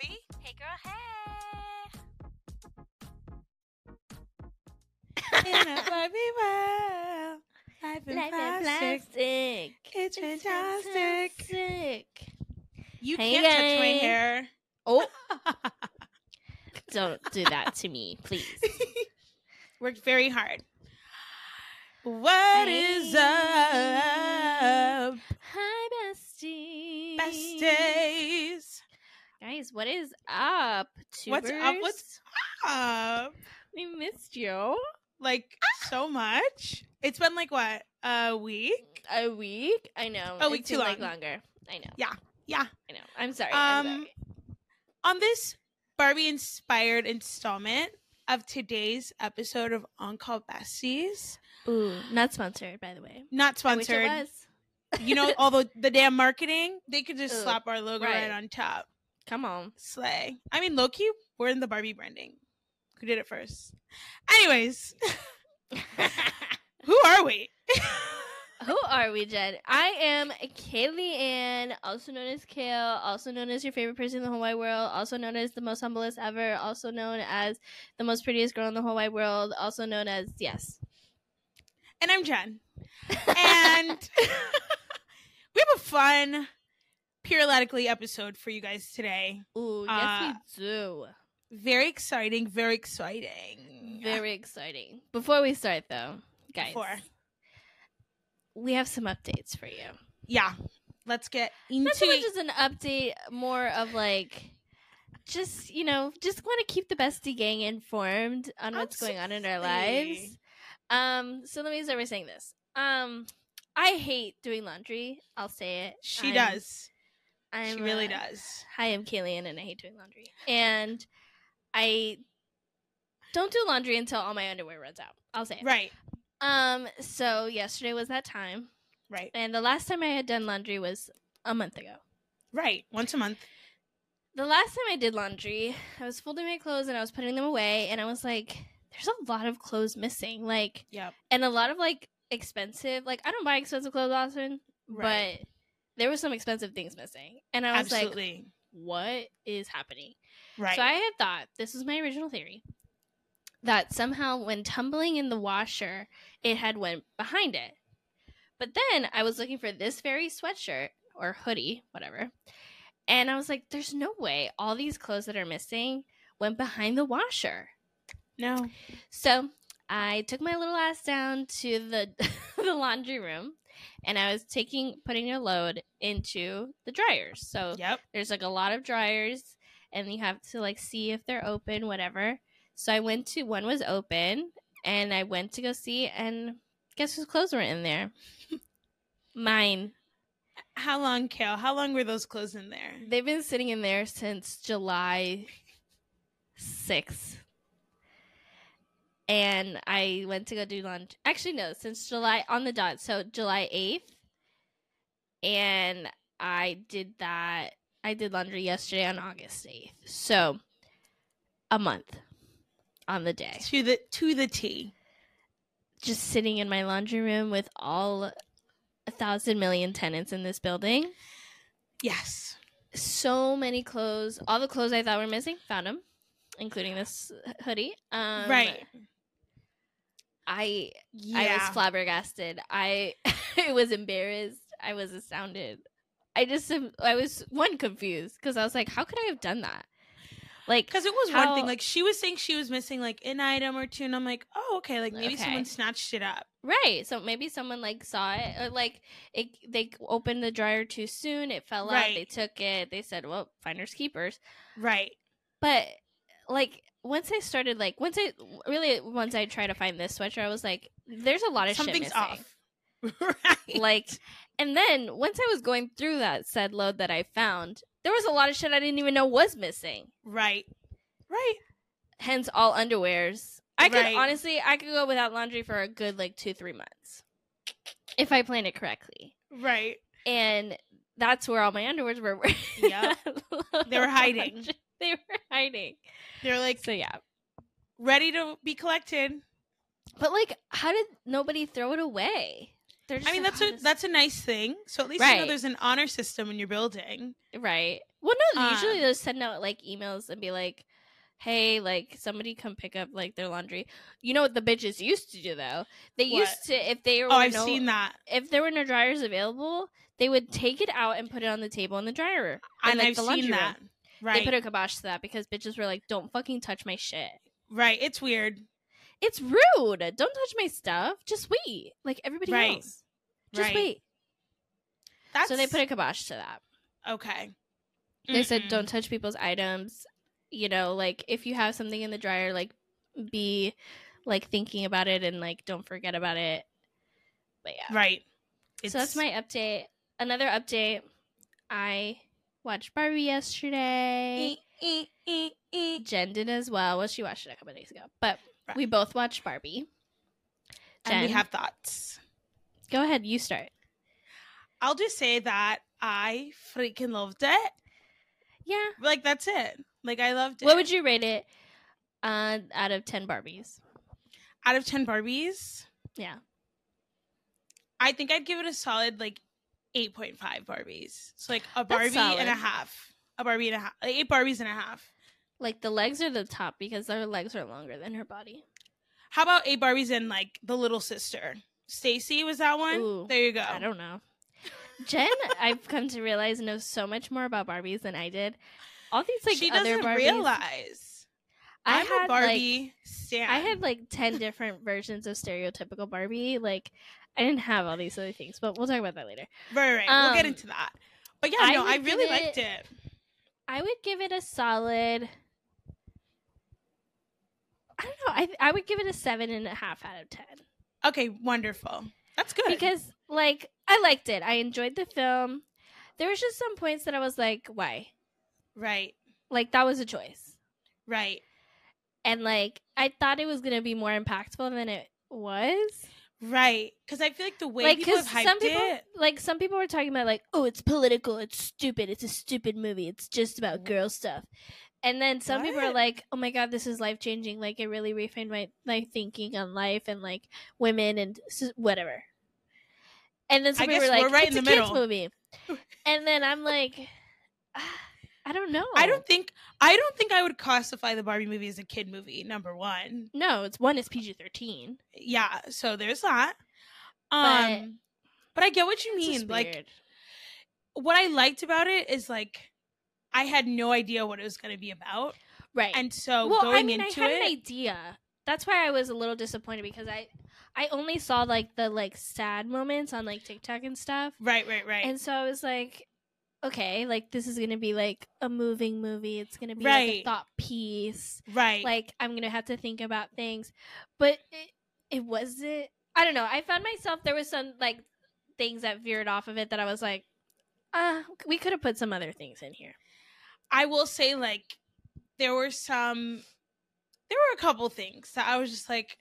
Avi. Hey girl, hey. In a Barbie world, life in Life plastic. plastic. It's It's fantastic. fantastic. You Hey, can't touch my hair. Oh, don't do that to me, please. Worked very hard. What is Hey. up, Hi, bestie. besties? Guys, what is up? What's up? What's up? We missed you. Like so much. It's been like what a week. A week? I know. A week too seemed like long. longer. I know. Yeah, yeah. I know. I'm sorry. I'm Um, sorry. On this Barbie inspired installment of today's episode of On Call Besties, Ooh, not sponsored, by the way. not sponsored. it was. you know, although the, damn marketing, they could just slap our logo right. right. on top. Come on. Slay. I mean, lowkey, we're in the Barbie branding. Who did it first? Anyways, who are we? Who are we, Jen? I am Kaylee Ann, also known as Kale, also known as your favorite person in the whole wide world, also known as the most humblest ever, also known as the most prettiest girl in the whole wide world, also known as yes. and I'm Jen. And we have a fun periodically episode for you guys today. Ooh, yes Uh, we do. Very exciting, very exciting. Very exciting. Before we start though, guys, Before. we have some updates for you. Yeah. Let's get into Not so much as an update, more of like just you know, just want to keep the bestie gang informed on what's going on in our lives. Um, so let me start by saying this. Um, I hate doing laundry. I'll say it. She I'm- does. I'm, she really uh, does. Hi, I'm Kayleen, and I hate doing laundry. And I don't do laundry until all my underwear runs out. I'll say it. Right. Um. So yesterday was that time, Right. and the last time I had done laundry was a month ago. Right. Once a month. The last time I did laundry, I was folding my clothes and I was putting them away, and I was like, "There's a lot of clothes missing." Like, Yep. and a lot of like expensive. Like, I don't buy expensive clothes often, Right. but there were some expensive things missing, and I was like, "What is happening?" right. So I had thought this was my original theory that somehow when tumbling in the washer, it had went behind it. But then I was looking for this very sweatshirt or hoodie, whatever, and I was like, "There's no way all these clothes that are missing went behind the washer." no. So I took my little ass down to the the laundry room, and I was taking putting a load into the dryers. So Yep. there's like a lot of dryers and you have to like see if they're open whatever so i went to one was open and i went to go see and guess whose clothes were in there mine How long, Kale? How long were those clothes in there? they've been sitting in there since july 6th and i went to go do lunch actually no since july on the dot so july 8th and i did that i did laundry yesterday on august 8th so a month on the day To the to the T. just sitting in my laundry room with all a thousand million tenants in this building Yes. so many clothes all the clothes i thought were missing found them including this hoodie um right. I Yeah. I was flabbergasted. I I was embarrassed. I was astounded. I just I was one confused because I was like, how could I have done that? Like, Because it was one thing. Like she was saying she was missing like an item or two, and I'm like, oh, okay. Like maybe Okay. someone snatched it up. right? So maybe someone like saw it, or like it. They opened the dryer too soon. It fell out. They took it. They said, well, finders keepers. Right. But like once I started, like once I really once I tried to find this sweatshirt, I was like, there's a lot of Something's shit off. right. like and then once i was going through that said load that i found there was a lot of shit i didn't even know was missing right. Right. hence all underwears i could Right. honestly i could go without laundry for a good like two three months if i planned it correctly Right. and that's where all my underwears were yeah. They were hiding. they were hiding They're like so yeah ready to be collected. but like how did nobody throw it away I mean, that's "Oh, a that's a nice thing. So at least you know there's an honor system in your building. right Well, no, Um, usually they'll send out like emails and be like, "Hey, like somebody come pick up like their laundry." You know what the bitches used to do though? They What? used to if they oh, were Oh, I've no, seen that. if there were no dryers available, they would take it out and put it on the table in the dryer. And in, like, I've the laundry seen room. that. Right. They put a kibosh to that because bitches were like, "Don't fucking touch my shit." right. It's weird. It's rude. Don't touch my stuff. Just wait, like everybody Right. else. Just right. wait. That's So they put a kibosh to that. okay. They said Mm-mm. don't touch people's items. You know, like if you have something in the dryer, like be like thinking about it and like don't forget about it. But yeah. Right. so that's my update. Another update. I watched Barbie yesterday. E, e, e, Jen did as well. Well, she watched it a couple days ago. But Right. we both watched Barbie. and we Jen. have thoughts. Go ahead, you start. I'll just say that I freaking loved it. Yeah. Like that's it. Like I loved it. What would you rate it uh, out of 10 Barbies? out of ten Barbies? Yeah. I think I'd give it a solid like eight point five Barbies. So like a Barbie and a half. A Barbie and a half. Like, eight Barbies and a half. Like the legs are the top because her legs are longer than her body. How about eight Barbies and like the little sister? Stacy was that one? Ooh, there you go. I don't know. Jen, I've come to realize knows so much more about Barbies than I did. All these like she other doesn't Barbies. realize. I I'm had a Barbie stan. I had like ten different versions of stereotypical Barbie. Like I didn't have all these other things, but we'll talk about that later. right, right. we'll get um, into that. But yeah, I no, I really it- liked it. I would give it a solid. I don't know. I I would give it a seven and a half out of ten. Okay, wonderful. That's good. because like I liked it. I enjoyed the film. There was just some points that I was like, why? Right, Like that was a choice. right, And like I thought it was gonna be more impactful than it was. right. Because I feel like the way like people have hyped some people it. like some people were talking about like, oh, it's political, it's stupid, it's a stupid movie, it's just about girl stuff. And then some people are like, "Oh my god, this is life changing! Like, it really refined my my thinking on life and like women and whatever." And then some I people guess were like, we're right "It's in a the kids middle." movie," and then I'm like, ah, "I don't know. I don't think I don't think I would classify the Barbie movie as a kid movie. Number one, No, it's one is PG thirteen. yeah. So there's that. But Um, but, I get what you mean. Like what I liked about it is like I had no idea what it was going to be about, right? and so well, going I mean, into I had it, an idea. That's why I was a little disappointed because I, I only saw like the like sad moments on like TikTok and stuff, right, right, right, and so I was like, okay, like this is gonna be like a moving movie. It's gonna be like a thought piece. right. Like I'm gonna have to think about things, but it, it wasn't. I don't know. I found myself there was some like things that veered off of it that I was like, uh, we could have put some other things in here. I will say like there were some there were a couple things that I was just like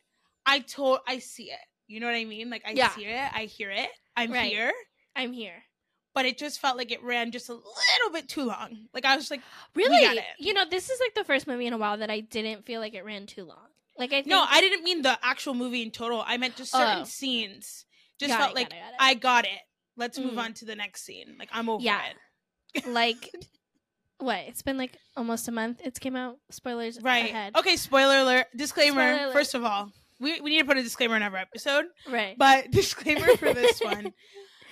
I told I see it. You know what I mean? Like I Yeah. see it, I hear it. I'm Right. here. I'm here. But it just felt like it ran just a little bit too long. Like I was like, Really? got it. You know, this is like the first movie in a while that I didn't feel like it ran too long. Like I think no, I didn't mean the actual movie in total. I meant just certain Oh. scenes. Just Got felt it, like got it, got it. I got it. Let's move Mm. on to the next scene. Like I'm over Yeah. it. like what? It's been like almost a month. It's came out. Spoilers Right. ahead. Okay, spoiler alert. Disclaimer. Spoiler alert. First of all, we, we need to put a disclaimer in every episode. Right. But disclaimer for this one.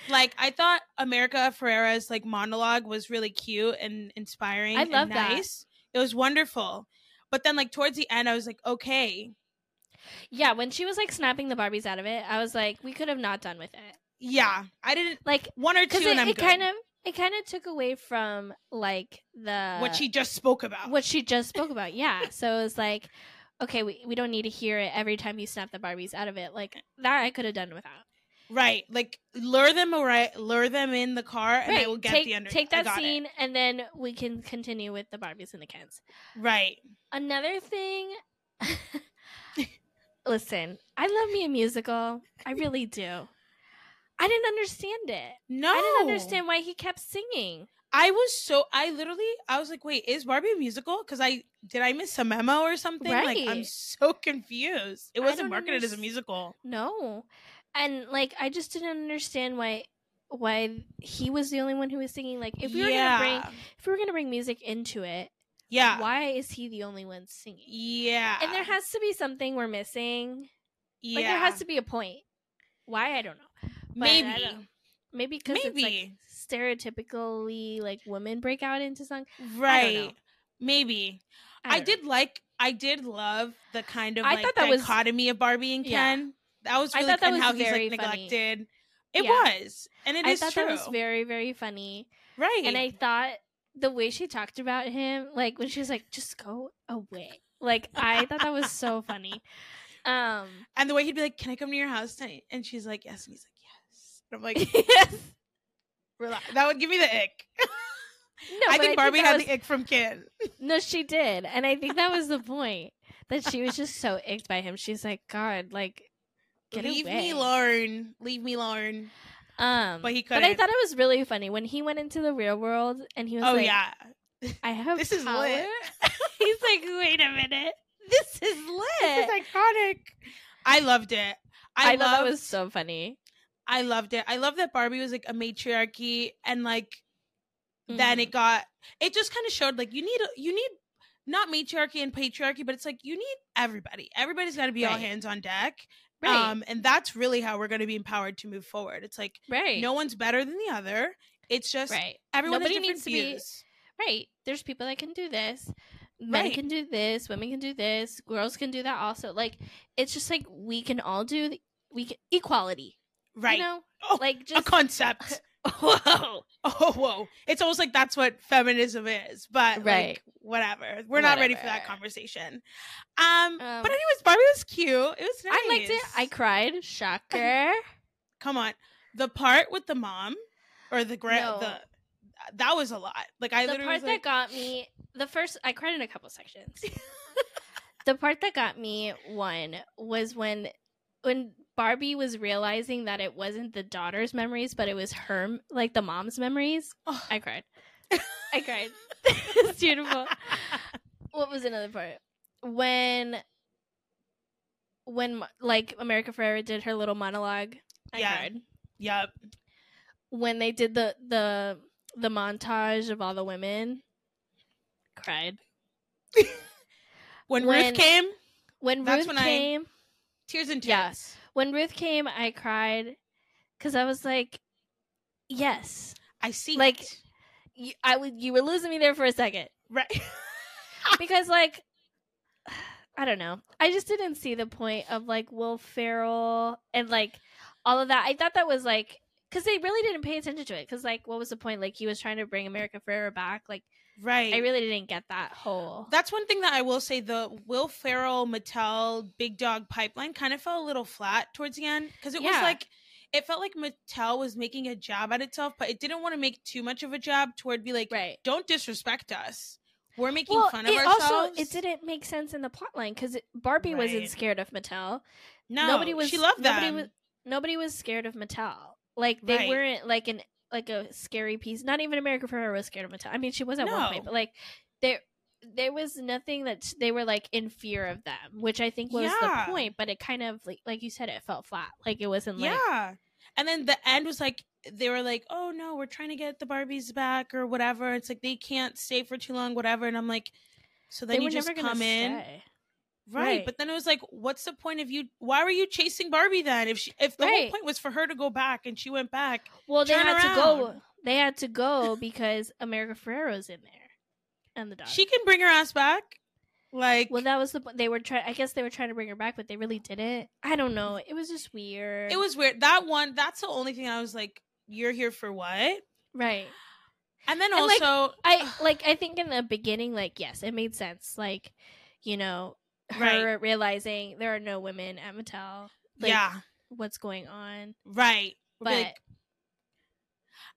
Like I thought America Ferrera's like monologue was really cute and inspiring I and love that. nice. It was wonderful. But then like towards the end I was like, okay. yeah, when she was like snapping the Barbies out of it, I was like, we could have not done with it. Yeah. I didn't Like one or two because and it, I'm it good. kind of it kind of took away from like the what she just spoke about. what she just spoke about. Yeah. So it was like, okay, we, we don't need to hear it every time you snap the Barbies out of it. Like that I could have done without. Right. Like lure them right lure them in the car and I will get take, the under take that got it. scene and then we can continue with the Barbies and the Kens. Right. Another thing Listen, I love me a musical. I really do. I didn't understand it. No. I didn't understand why he kept singing. I was so I literally I was like, wait, is Barbie a musical? Because I did I miss a memo or something? Like I'm so confused. It wasn't marketed as a musical. No. And like I just didn't understand why why he was the only one who was singing. Like if we were gonna bring if we were gonna bring music into it, yeah, why is he the only one singing? yeah, And there has to be something we're missing. yeah, Like there has to be a point. Why I don't know. But maybe, don't- Maybe because it's like stereotypically like women break out into song. right, maybe. I, know. did like, I did love the kind of I like thought that was- dichotomy of Barbie and Yeah. That was I really thought that was how he's very like funny. neglected. It Yeah. was, and it I is thought true. that was very very funny, right, and I thought the way she talked about him, like when she was like, "Just go away," like I thought that was so funny. Um, and the way he'd be like, "Can I come to your house tonight?" And she's like, "Yes," and he's like, "Yes." And I'm like, yes. Relax. That would give me the ick. No, I think Barbie that had was- the ick from Ken. No, she did, and I think that was the point that she was just so icked by him. She's like, God, like, get Leave away. me alone. Leave me alone. Um, But he could but I thought it was really funny when he went into the real world and he was like Oh like, yeah, I have this is lit. He's like, wait a minute, this is lit. This is iconic. I loved it. I, I, thought that was so funny. I loved it. I love that Barbie was like a matriarchy, and like then Mhm. it got. It just kind of showed like you need a, you need not matriarchy and patriarchy, but it's like you need everybody. Everybody's got to be all hands on deck. Right, Um, and that's really how we're going to be empowered to move forward. It's like right, no one's better than the other. It's just right, everyone Nobody needs to be- right. There's people that can do this. Men Right. can do this. Women can do this. Girls can do that also. Like, it's just like we can all do. The, we can, equality. Right. You know, Oh, like a concept. whoa. Oh, whoa. It's almost like that's what feminism is, but Right. like whatever. We're not ready for that conversation. Um, Um, but anyways, Barbie was cute. It was nice. I liked it. I cried. Shocker. come on. The part with the mom or the grand No. the that was a lot. Like I the literally part like, that got me the first I cried in a couple sections. the part that got me one was when when Barbie was realizing that it wasn't the daughter's memories, but it was her like the mom's memories. oh, I cried. I cried. it's beautiful. What was another part? When when like America Ferrera did her little monologue, I Yeah. cried. Yep. When they did the the the montage of all the women, cried. When, When- Ruth came, When That's Ruth when I- came, tears and tears. Yeah. When Ruth came, I cried because I was like, "Yes, I see. Like- it. you, I would." You were losing me there for a second right. because, like, I don't know. I just didn't see the point of like Will Ferrell and like all of that. I thought that was like because they really didn't pay attention to it. Because like, what was the point? Like, he was trying to bring America Ferrera back. Like, right. I really didn't get that whole. That's one thing that I will say. The Will Ferrell Mattel Big Dog pipeline kind of fell a little flat towards the end because it was like it felt like Mattel was making a jab at itself, but it didn't want to make too much of a jab toward be like, right. don't disrespect us. We're making Well, fun of it ourselves. also it didn't make sense in the plotline because Barbie wasn't scared of Mattel. No, nobody was. She loved nobody them. Was, nobody was scared of Mattel. Like they Right. weren't like an like a scary piece. Not even America Ferrera was scared of Mattel. I mean, she was at one point, but like there there was nothing that they were like in fear of them, which I think was Yeah. the point. But it kind of like like you said, it felt flat. Like it wasn't like yeah. And then the end was like they were like, "Oh no, we're trying to get the Barbies back or whatever." It's like they can't stay for too long, whatever. And I'm like, so then they you just come in, stay. Right. Right. But then it was like, what's the point of you? Why were you chasing Barbie then? If she, if the whole point was for her to go back and she went back, Well, they had to go. They had to go because America Ferrera's in there, and the dog. she can bring her ass back. Like, Well, that was the point. They were trying. I guess they were trying to bring her back, but they really didn't. I don't know. It was just weird. it was weird. That one, that's the only thing I was like, you're here for what? right. And then And, like, also, I like. I think in the beginning, like, yes, it made sense. Like, you know, her realizing there are no women at Mattel. Like, yeah, What's going on? right. But Like,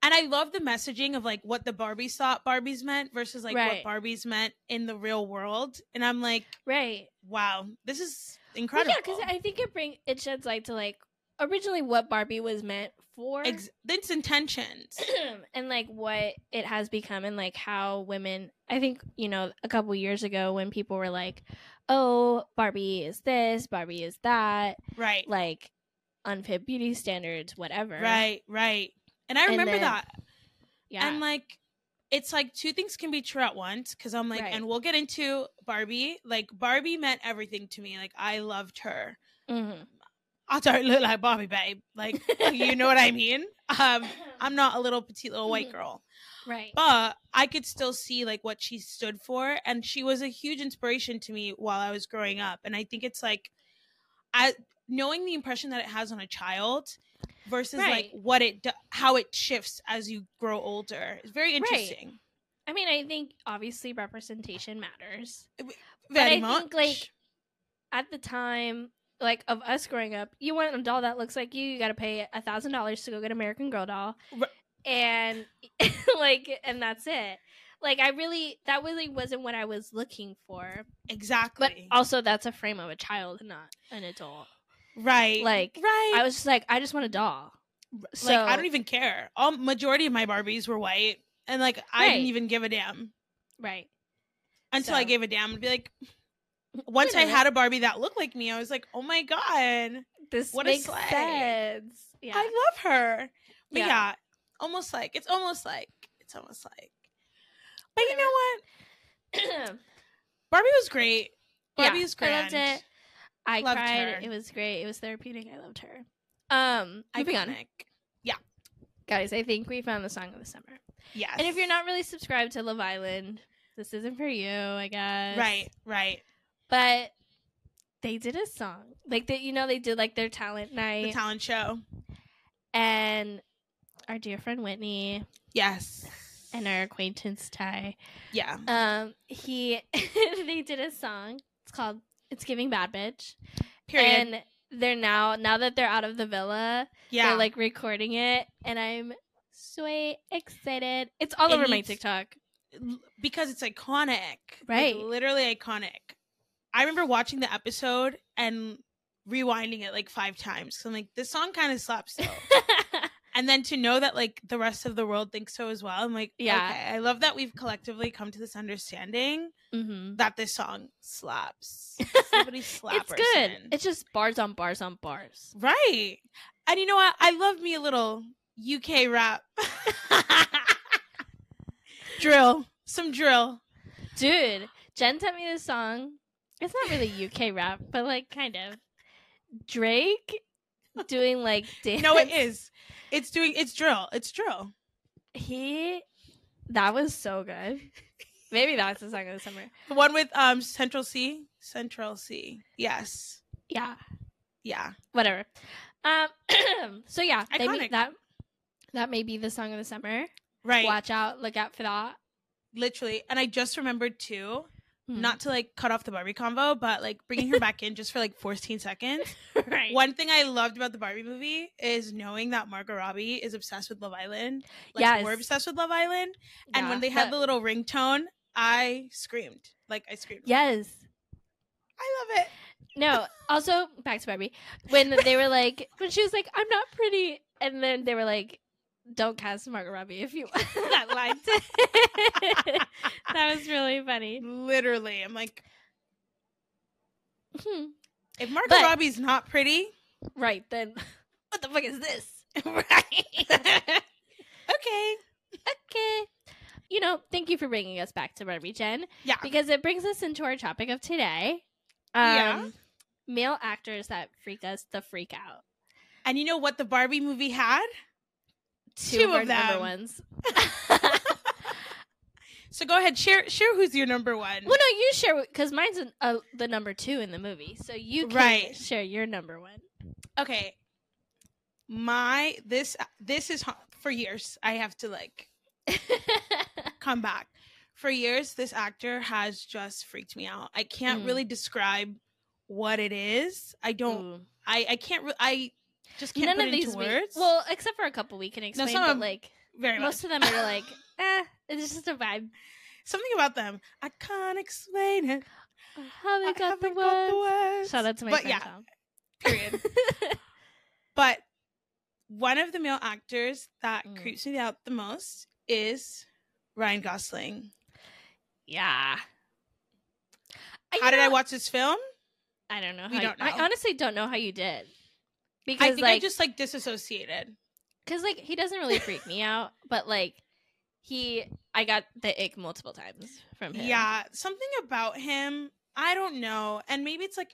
and I love the messaging of like what the Barbies thought Barbies meant versus like Right. what Barbies meant in the real world. And I'm like, right. wow, this is Well, incredible. yeah, because I think it bring it sheds light to like originally what Barbie was meant for. Ex- its intentions. and like what it has become and like how women i think you know a couple years ago when people were like oh barbie is this barbie is that right. like unfit beauty standards whatever Right, right. And I And remember then- that. Yeah. And like it's like two things can be true at once because I'm like, Right. and we'll get into Barbie. Like Barbie meant everything to me. Like I loved her. Mhm. I don't look like Barbie, babe. Like you know what I mean? Um, I'm not a little petite little white Mhm. girl, right. but I could still see like what she stood for, and she was a huge inspiration to me while I was growing up. And I think it's like, I knowing the impression that it has on a child versus like what it do- how it shifts as you grow older is very interesting. I mean, I think obviously representation matters. Very I much. think, like, At the time, like of us growing up, you want a doll that looks like you, you got to pay a thousand dollars to go get American Girl doll, Ri- and like, and that's it. Like, I really that really wasn't what I was looking for. Exactly. But also, that's a frame of a child, not an adult. right. like, right. I was just like, I just want a doll. So like I don't even care. All majority of my Barbies were white, and like I Right. didn't even give a damn right. until I gave a damn and be like. Once I had a Barbie that looked like me, I was like, "Oh my god, This What makes sense. Yeah. I love her." But Yeah. yeah. almost like it's almost like it's almost like. But you know what? Barbie was great. Barbie Yeah, was great. I loved it. I Loved cried. her. It was great. It was therapeutic. I loved her. Um, moving on, Yeah. guys. I think we found the song of the summer. Yes. And if you're not really subscribed to Love Island, this isn't for you, I guess. right, right, But they did a song, like that. You know, they did like their talent night. the talent show. and our dear friend Whitney Yes. and our acquaintance Ty. Yeah. Um, he they did a song. It's called "It's Giving Bad Bitch." Period. And they're now now that they're out of the villa, yeah. they're like recording it, and I'm so excited. It's all over my TikTok. Because it's iconic. Like, Right. literally iconic. I remember watching the episode and rewinding it like five times. So I'm like, this song kind of slaps still. and then to know that like the rest of the world thinks so as well, I'm like, Yeah. okay. I love that we've collectively come to this understanding hmm that this song slaps. Somebody slap It's good. It's just bars on bars on bars. right. And you know what? I love me a little UK rap. drill. Some drill. Dude, Jen sent me this song. It's not really UK rap, but like kind of. Drake doing like dance. No, it is. It's doing it's drill. It's drill. He that was so good. Maybe that's the song of the summer. The one with um Central Cee. Central Cee. Yes. Yeah. Yeah. whatever. Um, so yeah, they may- Iconic. that that may be the song of the summer. Right. Watch out, look out for that. Literally. And I just remembered too, Hmm. not to like cut off the Barbie convo, but like bringing her back in just for like 14 seconds. right. One thing I loved about the Barbie movie is knowing that Margot Robbie is obsessed with Love Island. Like Yes. we're obsessed with Love Island. And Yeah, when they had but- the little ringtone, I screamed. Like I screamed. yes, I love it. no. Also, back to Barbie when they were like when she was like, "I'm not pretty," and then they were like, "Don't cast Margot Robbie if you." that line. that was really funny. Literally. I'm like, Hmm. if Margot But- Robbie's not pretty, Right then, what the fuck is this? right. okay. okay. You know, thank you for bringing us back to Barbie Jen. Yeah. because it brings us into our topic of today. Um, Yeah. Male actors that freak us the freak out. And you know what the Barbie movie had? Two, Two of, of number ones. So go ahead, share share who's your number one. well, no, you share because mine's uh, the number two in the movie, so you can Right. share your number one. Okay. My this this is for years. I have to like come back. For years this actor has just freaked me out. I can't Mm. really describe what it is. I don't Ooh. I I can't re- I just can't None put of it these into we- words. well, except for a couple we can explain, some but of- like very much. most of them are like, eh, it's just a vibe. Something about them. I can't explain it. How I we got the haven't got the words. words. Shout out to my but friend yeah, Tom. period. But one of the male actors that Mm. creeps me out the most is Ryan Gosling. yeah. I- How did I watch this film? I don't know. We how don't you- I honestly don't know how you did. I think like I just like disassociated. because like he doesn't really freak me out, but like he, I got the ick multiple times from him. Yeah, something about him, I don't know. And maybe it's like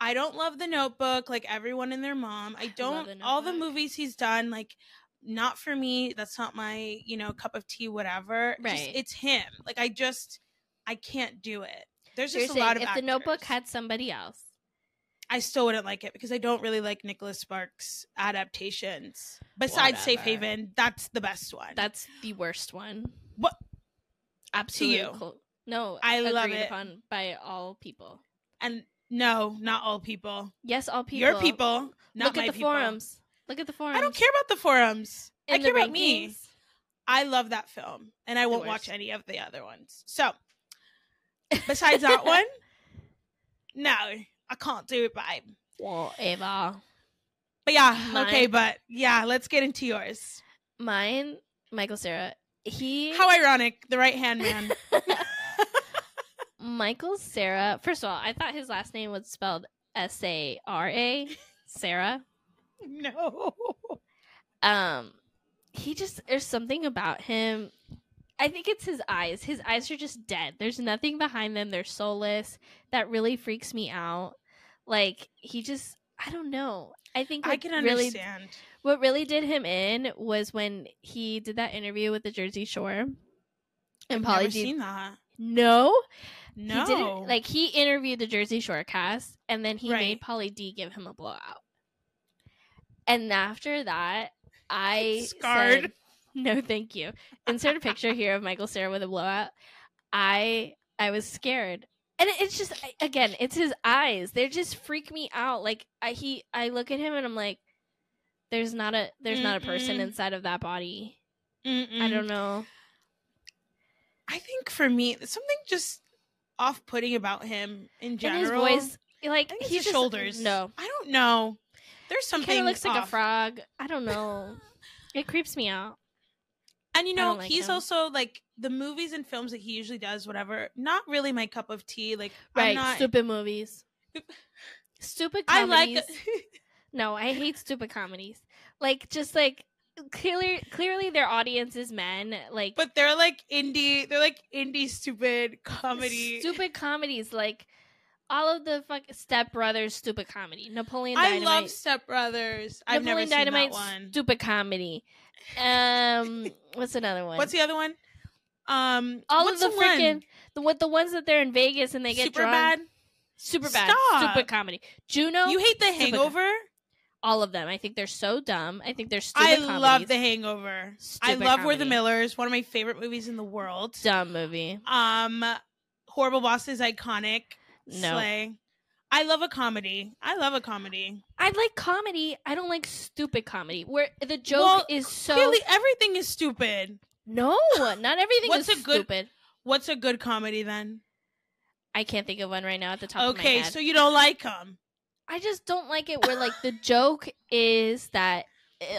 I don't love the notebook like everyone and their mom. I don't The all the movies he's done like not for me. That's not my, you know, cup of tea whatever. Just- Right. it's him. Like I just I can't do it. There's So just a lot of if the Notebook had somebody else, I still wouldn't like it because I don't really like Nicholas Sparks adaptations. Besides Safe Haven, that's the best one. that's the worst one. What- Absolutely. you? cl- no, I love agreed it. upon by all people. and no, not all people. Yes, all people. Your people, not Look my at the people. forums. Look at the forums. I don't care about the forums. I In care the about me. I love that film, and I won't watch any of the other ones. So, besides that one, no, I can't do it, babe. Whatever. But yeah, okay, but yeah, let's get into yours. Mine, Michael Cera. He How ironic, the right hand man. Michael Cera. First of all, I thought his last name was spelled S A R A, Sarah. no, Um, he just there's something about him. I think it's his eyes. His eyes are just dead. There's nothing behind them. They're soulless. That really freaks me out. Like he just, I don't know. I think I can really understand. what really did him in was when he did that interview with the Jersey Shore. And Pauly D. seen that. No, No, he didn't. Like he interviewed the Jersey Shore cast, and then he Right. made Pauly D give him a blowout. And after that, I Scarred. said, "No, thank you." Insert a picture here of Michael Cera with a blowout. I I was scared, and it's just again, it's his eyes. They just freak me out. Like I he I look at him and I'm like, "There's not a there's not a person inside of that body." I Mm-mm. don't know. I think for me, something just off-putting about him in And general. his voice, like I his shoulders. No, I don't know. There's he something kind of looks like a frog. I don't know. It creeps me out. And you know, like he's him. also like the movies and films that he usually does, whatever. Not really my cup of tea. Like, Right, I'm not. stupid movies. Stupid I comedies. like. No, I hate stupid comedies. Like just like clearly clearly their audience is men. Like but they're like indie. They're like indie stupid comedy. stupid comedies like all of the fuck Step Brothers stupid comedy. Napoleon Dynamite. I love Step Brothers. I've never Napoleon seen Dynamite that one. stupid comedy. Um what's another one? What's the other one? Um, all of the freaking the what the ones that they're in Vegas and they get super drunk. bad. Super bad. Stop. Stupid comedy. Juno. You hate The Hangover? all of them. I think they're so dumb. I think they're stupid I comedies. love The Hangover. I Stupid love We're the. Millers. One of my favorite movies in the world. dumb movie. Um, Horrible Bosses, iconic. No. Slay. I love a comedy. I love a comedy. I like comedy. I don't like stupid comedy where the joke Well, is so Clearly, everything is stupid. No, not everything What's is a good- stupid. What's a good comedy then? I can't think of one right now at the top of my Okay, so you don't like them. I just don't like it where like the joke is that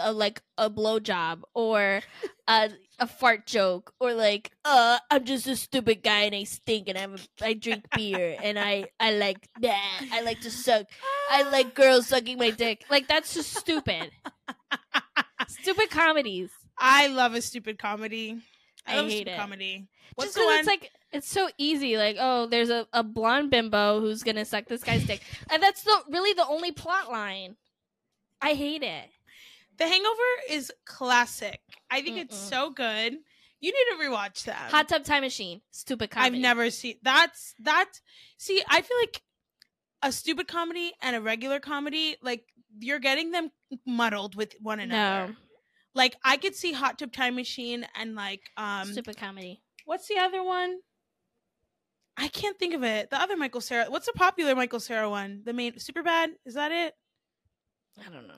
uh, like a blowjob or a a fart joke or like uh I'm just a stupid guy and I stink and I'm a, I drink beer and I I like that I like to suck I like girls sucking my dick like that's just stupid stupid comedies I love a stupid comedy. I, I love hate stupid it. comedy. What's just the because it's like it's so easy like oh there's a, a blonde bimbo who's gonna suck this guy's dick and that's the really the only plot line I hate it the Hangover is classic. I think it's Mm-mm. so good. You need to rewatch that. Hot Tub Time Machine, stupid comedy. I've never seen that's that. See, I feel like a stupid comedy and a regular comedy, like you're getting them muddled with one another. no Like I could see Hot Tub Time Machine and like um stupid comedy. what's the other one? I can't think of it. The other Michael Cera. What's the popular Michael Cera one? The main Super Bad? Is that it? I don't know.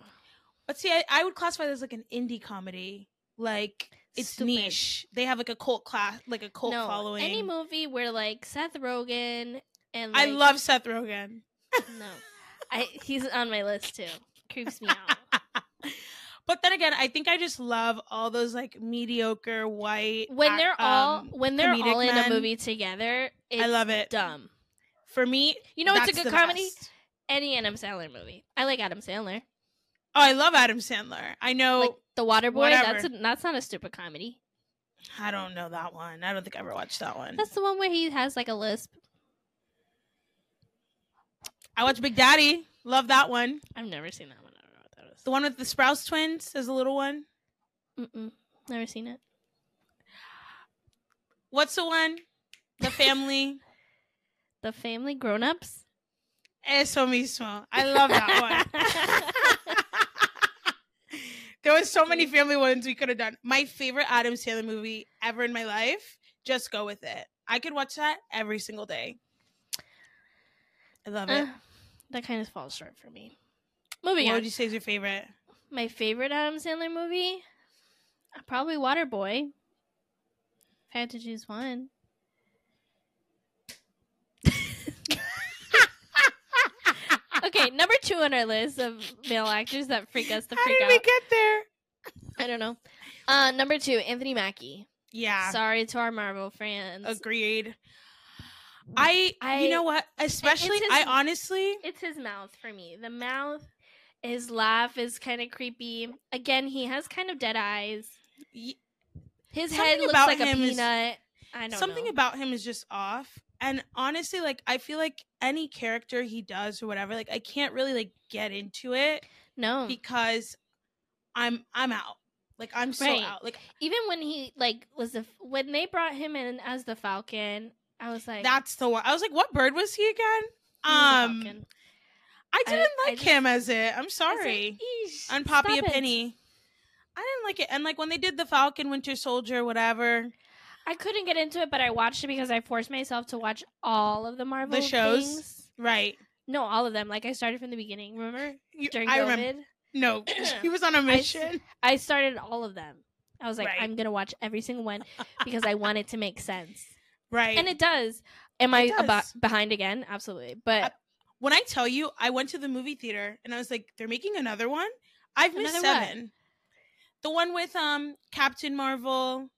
But see, I, I would classify this like an indie comedy. Like it's Stupid. niche. They have like a cult class, like a cult no, following. any movie where like Seth Rogen and I love Seth Rogen. no, I he's on my list too. Creeps me out. But then again, I think I just love all those like mediocre white. when they're all um, when they're all in men. a movie together, it's love it. Dumb. for me, You know, it's a good comedy. best. Any Adam Sandler movie. I like Adam Sandler. Oh, I love Adam Sandler. I know. like The Water Boy. That's a, that's not a stupid comedy. I don't know that one. I don't think I ever watched that one. That's the one where he has like a lisp. I watched Big Daddy. Love that one. I've never seen that The one with the Sprouse twins as a little one. Mm-mm. Never seen it. What's the one? The family. The Family Grown Ups. Eso mismo. I love that one. there was so many family ones we could have done. My favorite Adam Sandler movie ever in my life. Just go with it. I could watch that every single day. I love it. Uh, that kind of falls short for me. Moving what on. would you say is your favorite? My favorite Adam Sandler movie? Probably Waterboy. If I had to choose one. okay, number two on our list of male actors that freak us the freak How did out. we get there? I don't know. Uh, number two, Anthony Mackie. Yeah, Sorry to our Marvel fans. agreed. I, I- you know what? Especially, his- I honestly, It's his mouth for me. The mouth, his laugh is kind of creepy. Again, he has kind of dead eyes. His Something head looks like a him is- peanut. I don't know. something know. about him is just off. And honestly, like I feel like any character he does or whatever, like I can't really like get into it no. because I'm I'm out. Like I'm so Right. out. Like Even when he like was the when they brought him in as the Falcon, I was like, that's the one. I was like, what bird was he again? "He was Um, Falcon." I I- didn't I like just- him as it. I'm sorry. like, "Eesh, On Poppy a. Penny. I didn't like it. And like when they did the Falcon Winter Soldier, whatever. I couldn't get into it, but I watched it because I forced myself to watch all of the Marvel the shows? things. Right. No, all of them. Like I started from the beginning. Remember You- during I COVID? remember. No, he was on a mission. I started all of them. I was like, Right. I'm gonna watch every single one because I want it to make sense, right. and it does. Am I It about does. behind again? Absolutely, but when I tell you, I went to the movie theater and I was like, they're making another one. I've missed Another what? seven. The one with um Captain Marvel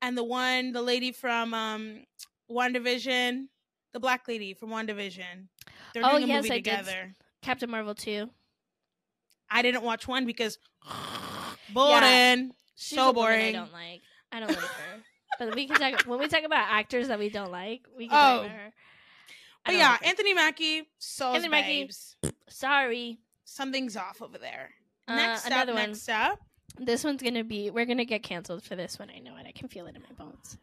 and the one the lady from um WandaVision, the black lady from WandaVision. They're Oh, doing a yes, movie I did together. Captain Marvel two. I didn't watch one because boring. She's so boring. I don't like. I don't like her. But we can talk when we talk about actors that we don't like. We can Oh. talk about her. But yeah. Anthony Mackie, so Anthony Mackie. sorry. Something's off over there. Uh, Next up, one. next up. This one's gonna be. We're gonna get canceled for this one. I know it. I can feel it in my bones.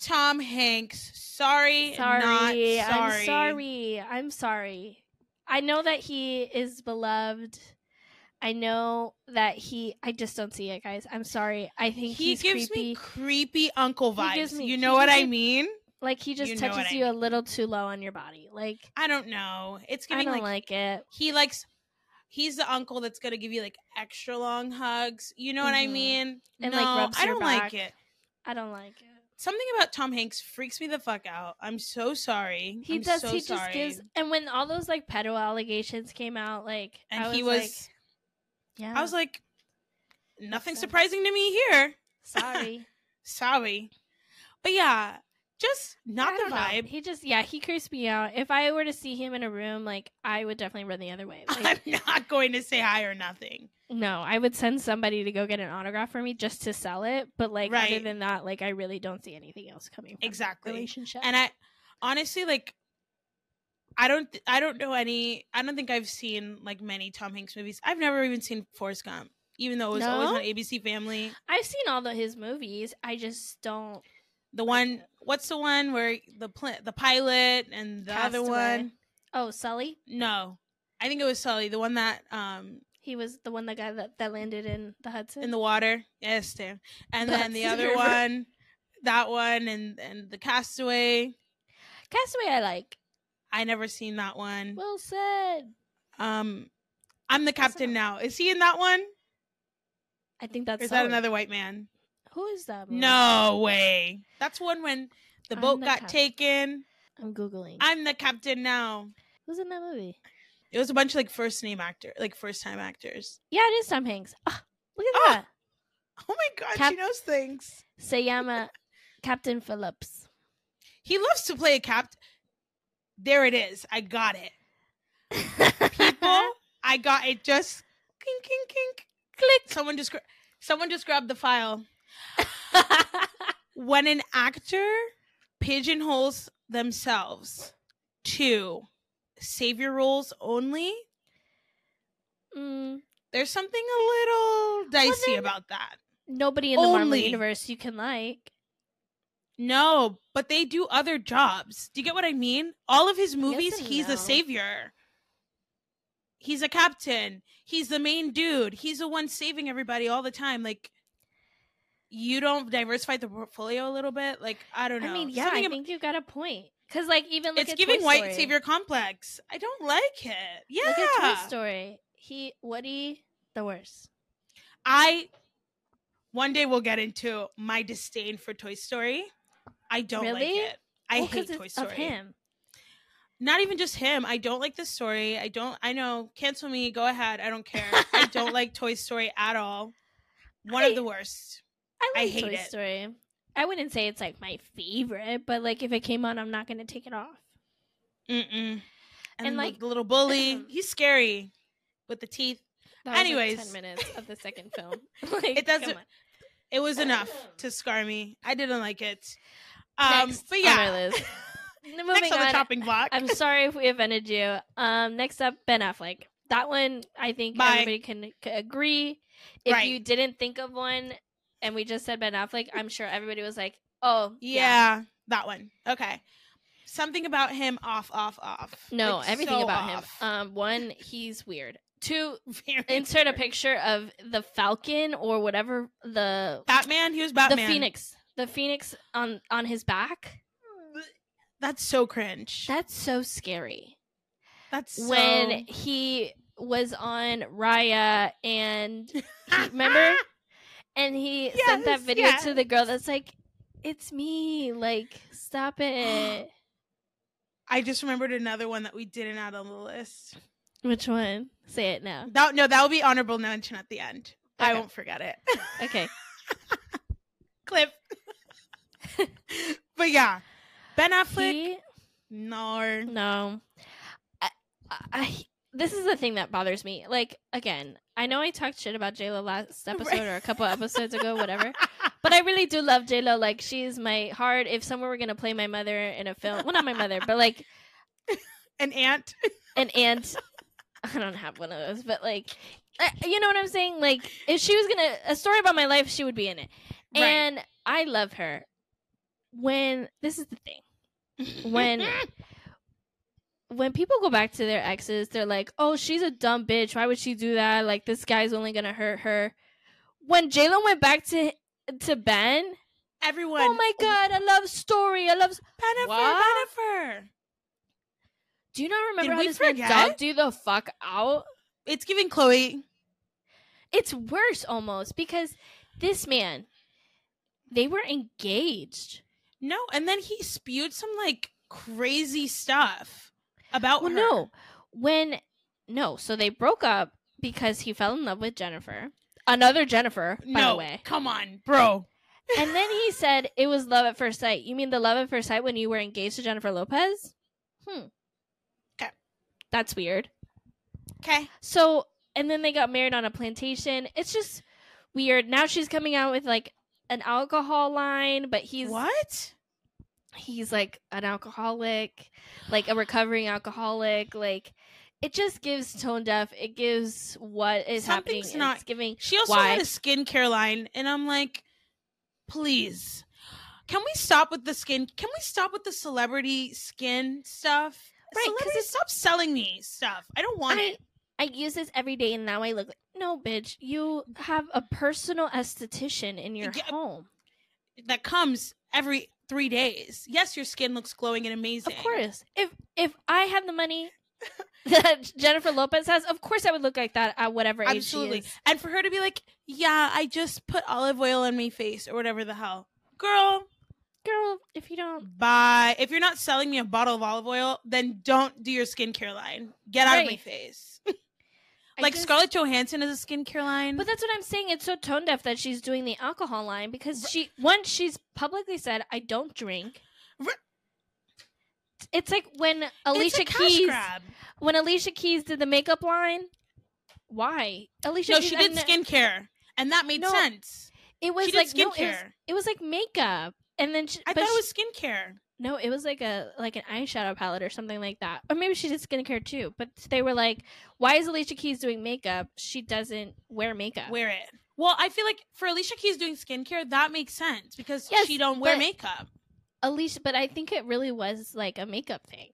Tom Hanks. Sorry, Sorry, not sorry. I'm sorry. I'm sorry. I know that he is beloved. I know that he. I just don't see it, guys. I'm sorry. I think He he's gives creepy. me creepy uncle vibes. me- you know what I mean? Like he just you know touches I you a little too low on your body. Like I don't know. It's gonna. I don't like, like, it. he likes. He's the uncle that's gonna give you like extra long hugs. You know what I Mhm. mean? And, no, like, rubs I don't back. like it. I don't like it. Something about Tom Hanks freaks me the fuck out. I'm so sorry. He I'm does. So he just gives. And when all those like pedo allegations came out, like And I was he was. like, yeah, I was like, nothing surprising to me here. sorry. Sorry, but yeah, just not the don't know. vibe. He just yeah, he creeps me out. If I were to see him in a room, like I would definitely run the other way. Like, I'm not going to say hi or nothing. no, I would send somebody to go get an autograph for me just to sell it. But like other than that, like I really don't see anything else coming Exactly. relationship. And I honestly like I don't th- I don't know any I don't think I've seen like many Tom Hanks movies. I've never even seen Forrest Gump, even though it was always No? on ABC Family. I've seen all the his movies. I just don't. The one what's the one where the pl- the pilot and the other one? Oh, Sully. No. I think it was Sully, the one that um He was the one that guy that, that landed in the Hudson. in the water. Yes, damn. And then the other your- one, that one and and the Castaway. Castaway, I like. I never seen that one. Well said. Um I'm the captain now. Is he in that one? I think that's. Or is that another white man? Who is that? movie? No way. That's one when the I'm boat the got cap- taken. I'm googling. I'm the captain now. Who's in that movie? It was a bunch of like first name actor, like first time actors. Yeah, it is Tom Hanks. Ah, look at Oh. that. Oh my god, Cap- she knows things. Sayama Captain Phillips. He loves to play a captain. There it is. I got it. People, I got it. Just kink, kink, kink. Click. Someone just gra- someone just grabbed the file. When an actor pigeonholes themselves to savior roles only, Mm, there's something a little dicey then- about that. nobody in the Marvel universe you can like. No, but they do other jobs. Do you get what I mean? All of his movies, and he's no. a savior. He's a captain. He's the main dude. He's the one saving everybody all the time. Like, you don't diversify the portfolio a little bit. Like, I don't know. I mean, yeah, Something I think you got a point. Cause like even look it's giving Toy white Story. savior complex. I don't like it. Yeah, Look at Toy Story. He Woody the worst. I one day we'll get into my disdain for Toy Story. I don't like it. I Well, hate Toy Story. Of him. Not even just him. I don't like the story. I don't. I know. Cancel me. Go ahead. I don't care. I don't like Toy Story at all. One I- of the worst. I I like hate Toy it. Story. I wouldn't say it's like my favorite, but like if it came on, I'm not gonna take it off. Mm-mm. And, And, like the little bully, he's scary with the teeth. Was, like, Anyways. ten minutes of the second film. like, It doesn't- It was enough to scar me. I didn't like it. Um, Next but yeah, list. next Moving on the chopping block. I'm sorry if we offended you. Um, next up, Ben Affleck. That one, I think Bye. everybody can, can agree. If Right. you didn't think of one, and we just said Ben Affleck, I'm sure everybody was like, "Oh, yeah, that one. Okay. Something about him off, off, off. No, Like, everything so about off. him. Um, one, he's weird. Two, Very insert a picture of the Falcon or whatever the Batman. He was Batman. the Phoenix, the Phoenix on on his back. That's so cringe. That's so scary. That's so... When he was on Raya and he- remember, and he sent that video yes. to the girl that's like, "It's me, like stop it." I just remembered another one that we didn't add on the list. Which one? Say it now. That no, that will be honorable mention at the end. I won't forget it. Okay. Clip. but yeah, Ben Affleck. He, no. no. I, I, this is the thing that bothers me. Like again, I know I talked shit about J Lo last episode or a couple episodes ago, whatever. But I really do love J Lo. Like she's my heart. If someone were gonna play my mother in a film, well, not my mother, but like An aunt, an aunt. I don't have one of those, but like, uh, you know what I'm saying? Like, if she was gonna a story about my life, she would be in it. Right. And I love her. When this is the thing, when when people go back to their exes, they're like, "Oh, she's a dumb bitch. Why would she do that? Like, this guy's only gonna hurt her." When J Lo went back to to Ben, everyone. oh my god, I love story. I love. Bennifer, What? Bennifer. Do you not remember Did how this man forget? dogged you the fuck out? It's giving Chloe. It's worse almost because this man, they were engaged. No, and then he spewed some like crazy stuff about Well, her. no, when no, so they broke up because he fell in love with Jennifer, another Jennifer, by no, the way. come on, bro. And then he said it was love at first sight. You mean the love at first sight when you were engaged to Jennifer Lopez? Hmm. 'Kay. That's weird. Okay. So, and then they got married on a plantation. It's just weird. Now she's coming out with like an alcohol line, but he's What? He's like an alcoholic, like a recovering alcoholic. Like it just gives tone deaf. It gives what is happening. Something's not- it's giving. She also Why? had a skincare line, and I'm like, please, can we stop with the skin? Can we stop with the celebrity skin stuff? Right, 'cause Celebrities, it's- stop selling me stuff. I don't want I it. I use this every day, and now I look like no, bitch. You have a personal esthetician in your Yeah, home. That comes every three days. Yes, your skin looks glowing and amazing. Of course, if if I had the money that Jennifer Lopez has, of course I would look like that at whatever age Absolutely. she is. And for her to be like, yeah, I just put olive oil on my face or whatever the hell. Girl, Girl, if you don't, buy If you're not selling me a bottle of olive oil, then don't do your skincare line. Get out of my face. I like just- Scarlett Johansson is a skincare line. But that's what I'm saying. It's so tone deaf that she's doing the alcohol line because Right. she once she's publicly said I don't drink. Right. It's like when Alicia Keys grab. when Alicia Keys did the makeup line. Why? Alicia no, Keys- she did skincare, and that made No, sense. It was she like no, it was, skincare. it was like makeup, and then she, I thought it she- was skincare. No, it was like a like an eyeshadow palette or something like that, or maybe she did skincare too. But they were like, "Why is Alicia Keys doing makeup? She doesn't wear makeup." Wear it. Well, I feel like for Alicia Keys doing skincare, that makes sense because Yes, she don't wear makeup. Alicia, but I think it really was like a makeup thing.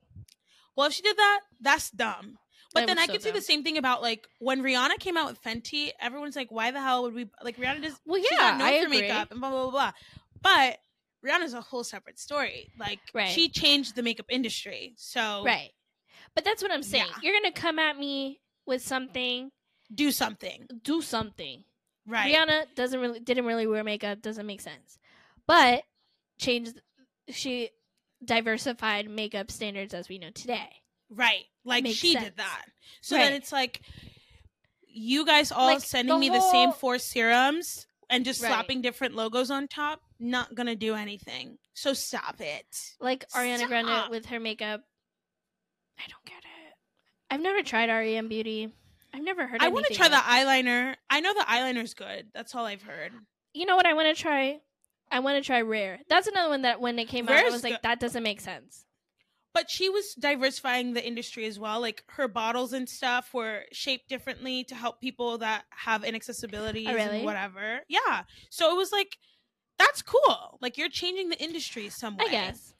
Well, if she did that, that's dumb. But then I so could see the same thing about like when Rihanna came out with Fenty. Everyone's like, "Why the hell would we like Rihanna?" Does Well, yeah, I for agree. makeup and blah blah blah blah. But Rihanna's a whole separate story. Like Right. she changed the makeup industry. So Right. But that's what I'm saying. Yeah. You're gonna come at me with something, do something. do something. Right. Rihanna doesn't really didn't really wear makeup, doesn't make sense. But changed she diversified makeup standards as we know today. Right. Like Makes she sense. did that. So then it's like you guys all Like, sending the me the same four serums and just Right. slapping different logos on top, not gonna do anything. So stop it. Like Ariana Grande with her makeup. I don't get it. I've never tried REM Beauty. I've never heard of it. I want to try the eyeliner. I know the eyeliner's good. That's all I've heard. You know what I want to try? I want to try Rare. That's another one that when it came out, I was like, good. that doesn't make sense. But she was diversifying the industry as well. Like her bottles and stuff were shaped differently to help people that have inaccessibilities Oh, really? and whatever. Yeah. So it was like that's cool. Like you're changing the industry some way. I guess.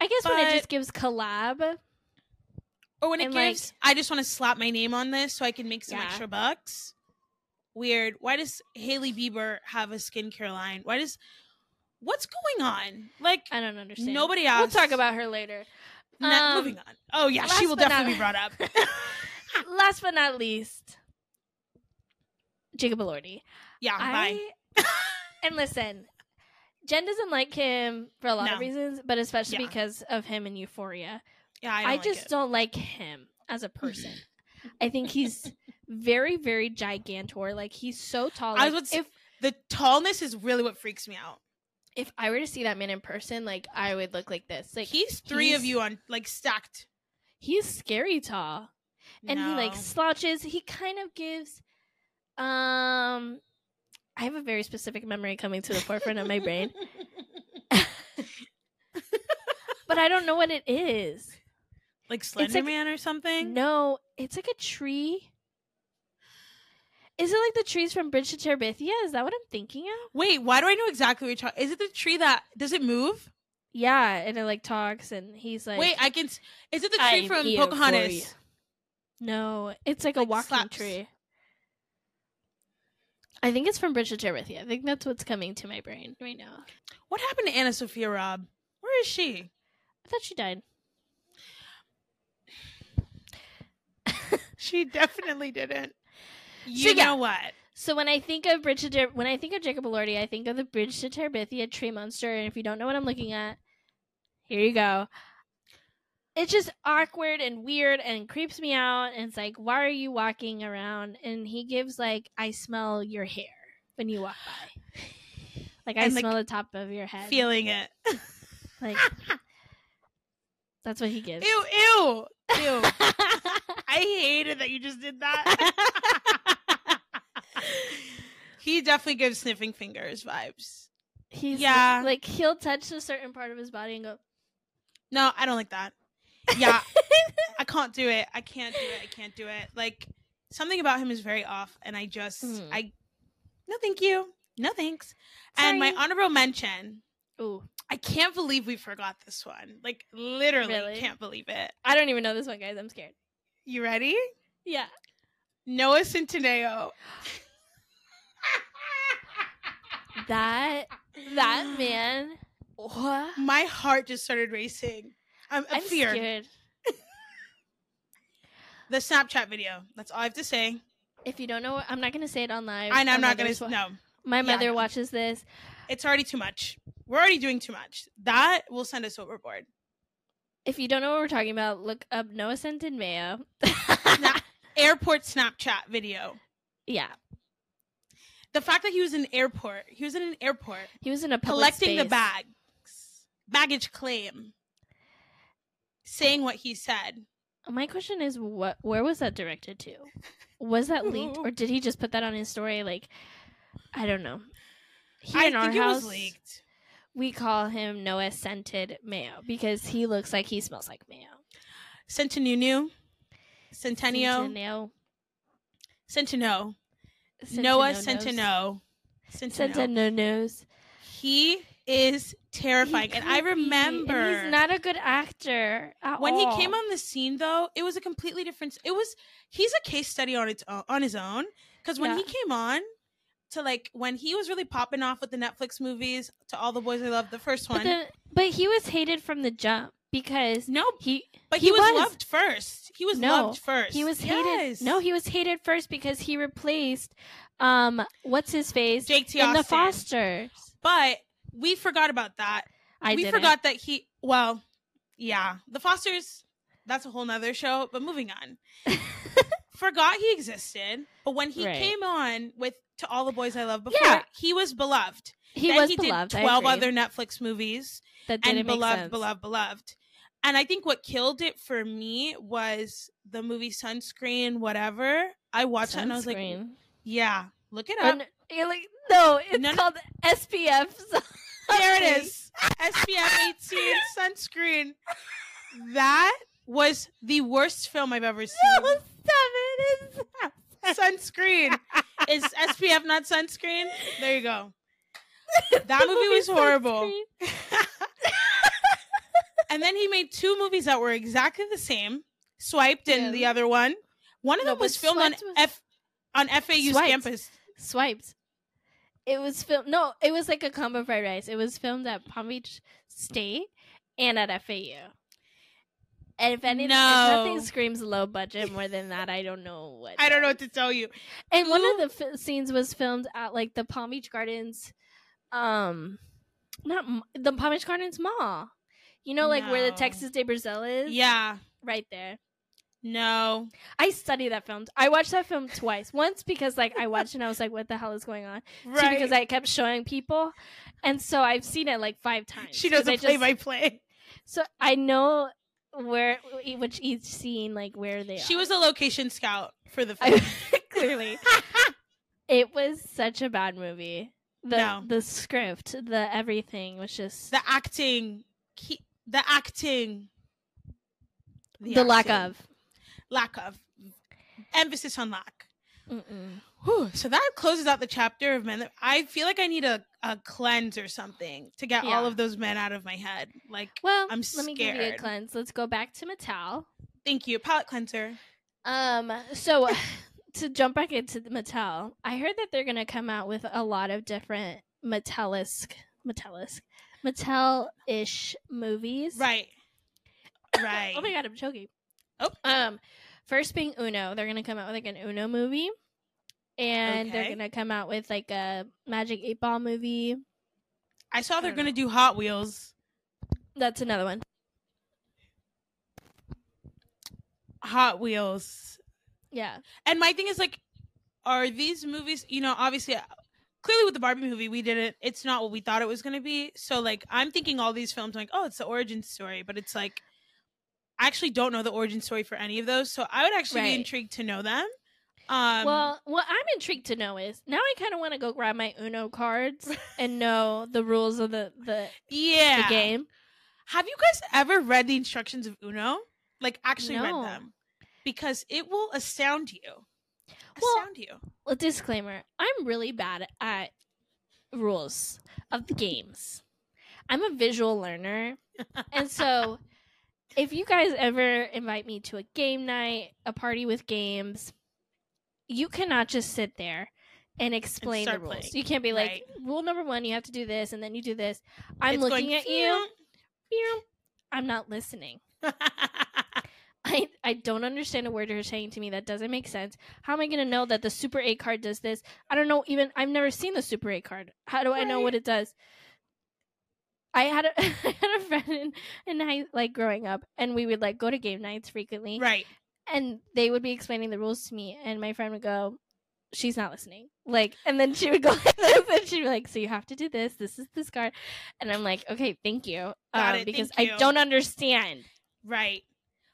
I guess when it just gives collab, Or when it And, like- gives, I just want to slap my name on this so I can make some Yeah. extra bucks. Weird. Why does Hailey Bieber have a skincare line? Why does what's going on? Like I don't understand. nobody else. We'll talk about her later. Not Um, moving on. Oh yeah, she will definitely be brought up. Last but not least, Jacob Elordi. yeah, bye. And listen, Jen doesn't like him for a lot No. of reasons, but especially Yeah. because of him in Euphoria. Yeah, I, I, like just it. don't like him as a person. I think he's very, very gigantor. Like he's so tall. I Like, about to if the tallness is really what freaks me out. If I were to see that man in person, like I would look like this. Like he's three of you on like stacked. he's scary tall. and he like slouches. He kind of gives um I have a very specific memory coming to the forefront of my brain, but I don't know what it is. like Slender like- Man or something. No, it's like a tree. Is it like the trees from Bridge to Terabithia? Is that what I'm thinking of? Wait, why do I know exactly what you're talking? Is it the tree that does it move? Yeah, and it like talks, and he's like, Wait, I can. s- Is it the tree I'm from Pocahontas? no, it's like a walking slaps. tree. I think it's from Bridge to Terabithia. I think that's what's coming to my brain right now. What happened to AnnaSophia Robb? Where is she? I thought she died. She definitely didn't. So, You yeah. know what? So when I think of Bridge to Ter- when I think of Jacob Elordi, I think of the Bridge to Terabithia tree monster. And if you don't know what I'm looking at, here you go. It's just awkward and weird and creeps me out. And it's like, why are you walking around? And he gives like, I smell your hair when you walk by. Like I And, like, smell the top of your head. Feeling it. like that's what he gives. Ew, ew, ew. I hated that you just did that. He definitely gives sniffing fingers vibes. He's Yeah. like he'll touch a certain part of his body and go. No, I don't like that. Yeah, I can't do it. I can't do it. I can't do it. Like something about him is very off, and I just, Mhm. I, no, thank you, no thanks. And my honorable mention. Ooh, I can't believe we forgot this one. Like literally, Really? can't believe it. I don't even know this one, guys. I'm scared. You ready? Yeah. Noah Centineo. That that man. What? My heart just started racing. I'm, I'm scared. The Snapchat video. That's all I have to say. If you don't know, I'm not gonna say it on live. I know, I'm not gonna. wa- No, My mother no. watches this. it's already too much. We're already doing too much. That will send us overboard. If you don't know what we're talking about, look up Noah Centineo. Snap- airport Snapchat video. yeah, The fact that he was in an airport. He was in an airport he was in a public collecting the bags, baggage claim, saying what he said. My question is, what? Where was that directed to? was that leaked or did he just put that on his story? Like, I don't know. Here I in our think it house, was leaked. we call him Noah scented mayo because he looks like he smells like mayo. Centennial. Centennial. Centennial. Centeno. Noah Centeno Centeno. Knows. He is terrifying. And I He could be, and remember he's not a good actor at when all. he came on the scene though, it was a completely different it was he's a case study on its own, on his own cuz when Yeah. he came on to like when he was really popping off with the Netflix movies to all the boys I love the first but, one. the, but he was hated from the jump because no, he but he he, was, was. loved first. He was No, loved first. he was Yes. hated. No, he was hated first because he replaced um what's his face Jake T. in the Fosters. But we forgot about that. I we didn't. forgot that he well, yeah. The Fosters that's a whole nother show, but moving on. forgot he existed, but when he Right. came on with To All the Boys I Love before, Yeah. he was beloved. he then was he beloved. did 12 other Netflix movies that didn't and beloved, sense. beloved, beloved. And I think what killed it for me was the movie Sunscreen, whatever. I watched that and I was like, yeah, look it up. n- you're like, no, it's No, no. called SPF. There it is. SPF 18 sunscreen. That was the worst film I've ever seen. No, stop it. Sunscreen. Is SPF not sunscreen? There you go. That movie was horrible. And then he made two movies that were exactly the same. Swiped and Yeah. the other one. One of No, them was filmed on was- F on FAU's Swiped. campus. Swiped. It was filmed. No, it was like a combo fried rice. It was filmed at Palm Beach State and at FAU. And if anything, if nothing screams low budget more than that, I don't know what. I don't know what to tell you. And one of the f- scenes was filmed at like the Palm Beach Gardens, um, not m- the Palm Beach Gardens Mall. You know, like where the Texas de Brazil is. Yeah. right there. No. I study that film. I watched that film twice. Once because like I watched and I was like, "What the hell is going on?" Two Right. because I kept showing people, and so I've seen it like five times. She does a play just- by play. So I know where which each scene like where they. She are. was a location scout for the film. Clearly. It was such a bad movie. The No. the script, the everything was just the acting he, the acting the, lack acting. of. lack of emphasis on lack Whew. so that closes out the chapter of men that i feel like i need a, a cleanse or something to get all of those men out of my head like Well, I'm scared. let me give you a cleanse. Let's go back to Mattel. thank you palette cleanser Um, so to jump back into the Mattel, I heard that they're gonna come out with a lot of different Mattel-esque, Mattel-esque, Mattel-ish movies. right right Oh my god, I'm choking. Oh. Um, first being Uno, they're gonna come out with like an Uno movie, and they're gonna come out with like a Magic Eight Ball movie. i saw they're don't gonna do hot wheels That's another one. hot wheels Yeah. and my thing is like are these movies you know obviously clearly with the barbie movie we didn't it's not what we thought it was going to be so like i'm thinking all these films like oh it's the origin story but it's like i actually don't know the origin story for any of those so i would actually Right. be intrigued to know them um well, what I'm intrigued to know is now I kind of want to go grab my Uno cards and know the rules of the the, yeah the game. have you guys ever read the instructions of uno like actually No. read them because it will astound you Well, you. a disclaimer i'm really bad at rules of the games. I'm a visual learner. And so if you guys ever invite me to a game night a party with games you cannot just sit there and explain the rules. playing. you can't be like Right. rule number one you have to do this and then you do this. I'm It's looking going, at you. I'm not listening I, I don't understand a word you're saying to me that doesn't make sense. How am I going to know that the Super 8 card does this? I don't know even I've never seen the Super 8 card. How do I know what it does? I had a I had a friend in, in high like growing up and we would like go to game nights frequently right and they would be explaining the rules to me and my friend would go she's not listening like and then she would go like this and she'd be like so you have to do this this is this card and i'm like okay thank you Got um, it, because thank i don't understand Right.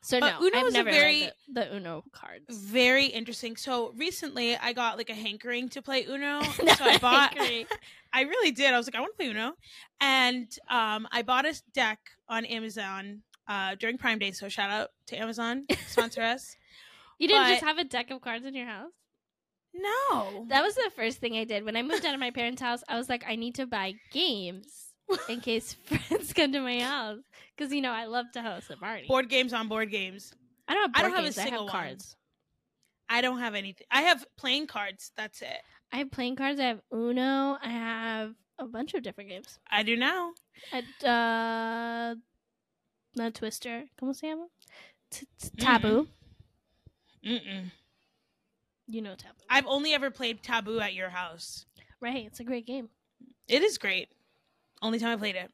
So But no, Uno I've is a never very- the, the Uno cards. Very interesting. So recently, I got like a hankering to play Uno. So I bought. I really did. I was like, I want to play Uno, and um, I bought a deck on Amazon uh, during Prime Day. So shout out to Amazon, sponsor us. You didn't But- just have a deck of cards in your house? No, That was the first thing I did when I moved out of my parents' house. I was like, I need to buy games in case friends come to my house because you know I love to host a party. board games on board games. I don't have I don't have a games. I single have one. I don't have anything. I have playing cards. That's it. I have playing cards. I have Uno. I have a bunch of different games. I do now. I, uh, not Twister. ¿Cómo se llama? T- t- taboo. Mm-mm. You know Taboo. I've only ever played Taboo at your house. Right. It's a great game. It is great. Only time I played it.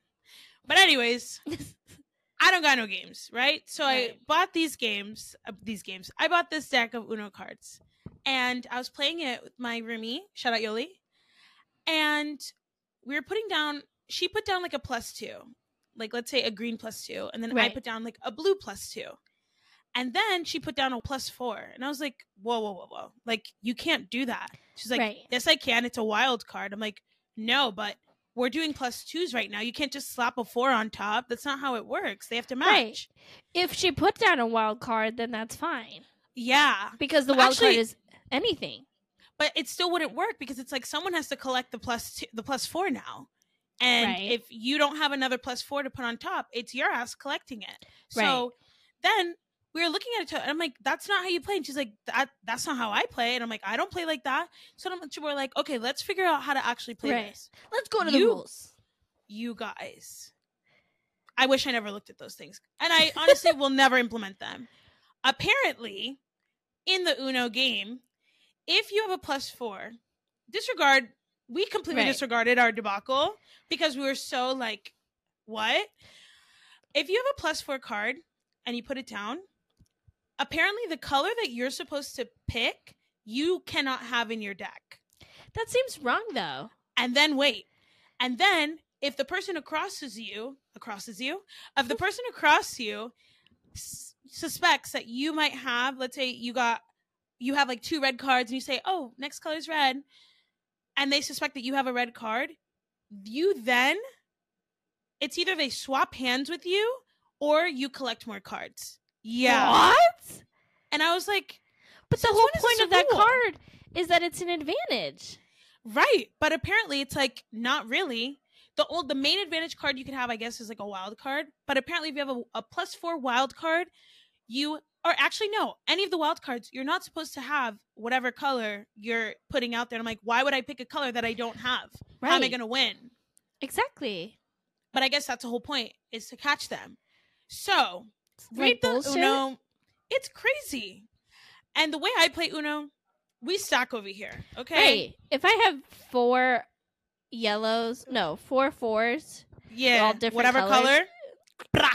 But anyways, I don't got no games, right? So I bought these games. Uh, these games. I bought this deck of Uno cards, and I was playing it with my roomie. Shout out Yoli. And we were putting down. She put down like a plus two, like let's say a green plus two, and then I put down like a blue plus two. And then she put down a plus four. And I was like, whoa, whoa, whoa, whoa. Like, you can't do that. She's like, Right. yes, I can. It's a wild card. I'm like, no, but we're doing plus twos right now. You can't just slap a four on top. That's not how it works. They have to match. Right. if she put down a wild card, then that's fine Yeah. because the wild actually- card is anything. But it still wouldn't work because it's like someone has to collect the plus two, the plus four now. And Right. if you don't have another plus four to put on top, it's your ass collecting it. Right. So then we were looking at each other and I'm like, that's not how you play. And she's like, that that's not how I play. And I'm like, I don't play like that. So then we're like, okay, let's figure out how to actually play Right. this. Let's go to You- the rules. You guys. I wish I never looked at those things. And I honestly will never implement them. Apparently, in the Uno game, if you have a plus four, disregard we completely Right. disregarded our debacle because we were so like, what? If you have a plus four card and you put it down, apparently the color that you're supposed to pick, you cannot have in your deck. That seems wrong though. And then wait. And then if the person across you, acrosses you, if the person across you s- suspects that you might have, let's say you got you have like two red cards and you say, "Oh, next color is red." And they suspect that you have a red card, you then it's either they swap hands with you or you collect more cards. Yeah. What? And I was like, But the whole point of that rule? card is that it's an advantage. Right, but apparently it's like not really. The old the main advantage card you can have, I guess, is like a wild card. But apparently, if you have a, a plus four wild card, you or actually no, any of the wild cards, you're not supposed to have whatever color you're putting out there. I'm like, why would I pick a color that I don't have? How am I gonna win? Exactly. But I guess that's the whole point is to catch them. So Like the bullshit? Uno. It's crazy. And the way I play Uno, we stack over here. Okay. Right. If I have four yellows, no, four fours, Yeah. all different whatever colors. color.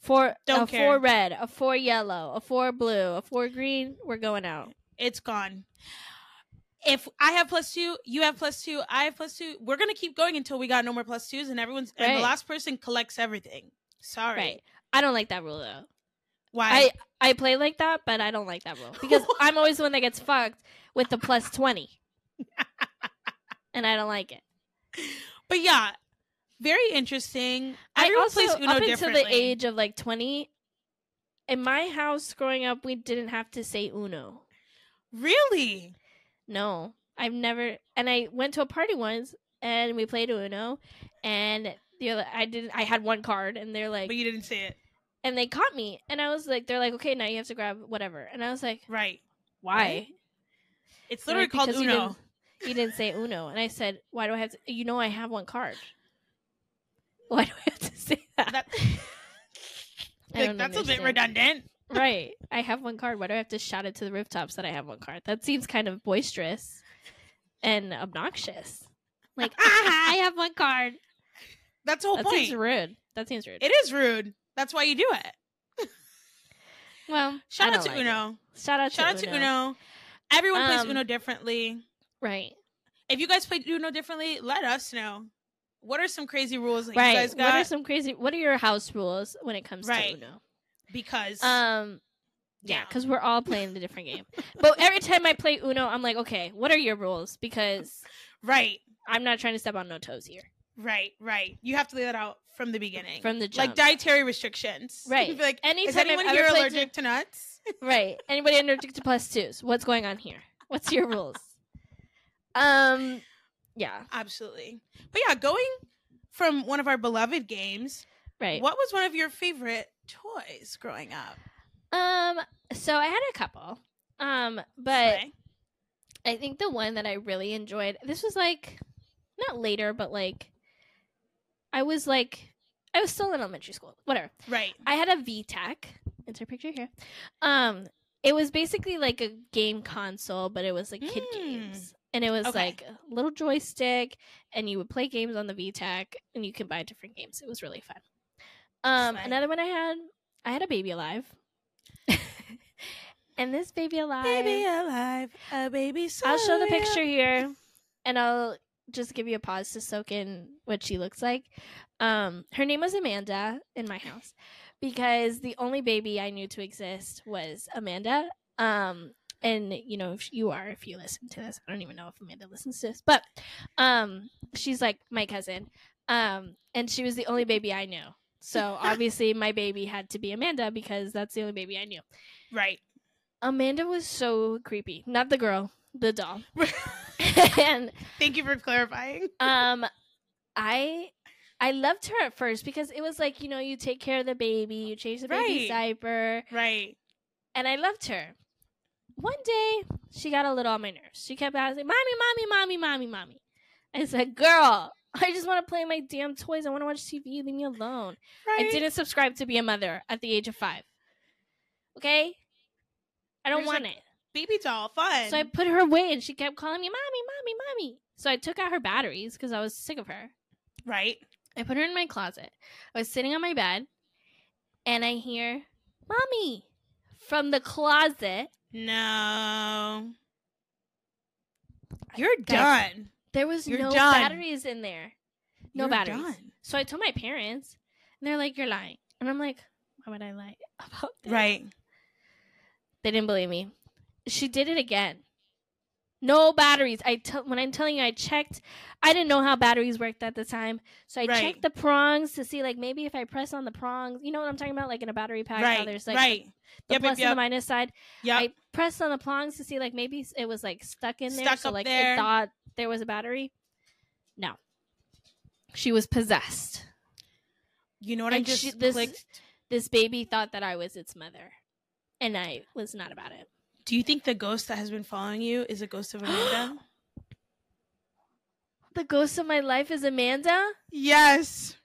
Four Don't a care. four red, a four yellow, a four blue, a four green, we're going out. it's gone. If I have plus two, you have plus two, I have plus two. We're gonna keep going until we got no more plus twos, and everyone's and the last person collects everything. Sorry, Right. I don't like that rule though. why? I I play like that, but I don't like that rule because I'm always the one that gets fucked with the plus twenty, and I don't like it. but yeah, very interesting. I Everyone also plays Uno up until the age of like twenty. In my house growing up, we didn't have to say Uno. really? No, I've never. And I went to a party once, and we played Uno, and the other, I didn't. I had one card, and they're like, But you didn't say it, and they caught me, and I was like, they're like, okay, now you have to grab whatever, and I was like, right? why? It's literally like, called "Because you Uno. didn't- You didn't say Uno, and I said, why do I have to? You know, I have one card. Why do I have to say that? That, like, that's a bit redundant. right. I have one card. Why do I have to shout it to the rooftops that I have one card? That seems kind of boisterous and obnoxious. Like, ah, I have one card. That's the whole that point. seems rude. That seems rude. It is rude. That's why you do it. well, Shout out to like it. Uno. Shout out Shout out to to Uno. Everyone plays Um, Uno differently. Right. If you guys play Uno differently, let us know. What are some crazy rules that right. you guys What are got? some crazy? What are your house rules when it comes Right. to Uno? because Um, yeah, Yeah. because we're all playing the different game. But every time I play Uno, I'm like, okay, what are your rules? Because right, I'm not trying to step on no toes here right, right. You have to lay that out from the beginning. from the jump. like dietary restrictions. Right. Be like, Anytime is I've anyone here allergic to nuts? right. Anybody allergic to plus twos? What's going on here? What's your rules? Um, yeah, Absolutely. But yeah, going from one of our beloved games, right. what was one of your favorite toys growing up? Um, so I had a couple. Um, but. I think the one that I really enjoyed. This was like not later, but like I was like I was still in elementary school. Whatever. right. I had a VTech. Insert picture here. Um, it was basically like a game console, but it was like kid Mm. games. And it was Okay. like a little joystick, and you would play games on the VTech, and you could buy different games. It was really fun. Um, another one I had, I had a baby alive, and this baby alive, Baby alive, a baby. I'll show the picture here, and I'll just give you a pause to soak in what she looks like. Um, her name was Amanda in my house because the only baby I knew to exist was Amanda. Um, and you know, if you are, if you listen to this, I don't even know if Amanda listens to this, but um, she's like my cousin. Um, and she was the only baby I knew. So obviously, my baby had to be Amanda because that's the only baby I knew. Right. Amanda was so creepy. Not the girl, the doll. and Thank you for clarifying. um I I loved her at first because it was like, you know, you take care of the baby, you change the baby's Right. diaper, Right. and I loved her. One day, she got a little on my nerves. She kept asking, "Mommy, mommy, mommy, mommy, mommy." I said, "Girl, I just want to play my damn toys. I want to watch TV. Leave me alone." Right. I didn't subscribe to be a mother at the age of 5. Okay? I don't want like, it. Baby doll, fun. So I put her away and she kept calling me, Mommy, Mommy, Mommy. So I took out her batteries because I was sick of her. right. I put her in my closet. I was sitting on my bed and I hear, Mommy, from the closet. No. You're Guys, done. There was You're no done. batteries in there. No You're batteries. done. So I told my parents and they're like, You're lying. And I'm like, Why would I lie about this? Right. They didn't believe me. She did it again. No batteries. I t- when I'm telling you, I checked. I didn't know how batteries worked at the time, so I Right. checked the prongs to see like maybe if I press on the prongs, you know what I'm talking about, like in a battery pack. how Right. there's like right. the Yep, plus yep, and the minus side. Yep. I pressed on the prongs to see like maybe it was like stuck in there, Stuck so like there. it thought there was a battery. No, she was possessed. you know what I and just she- this- clicked? This baby thought that I was its mother, and I was not about it. Do you think the ghost that has been following you is a ghost of Amanda? The ghost of my life is Amanda. yes.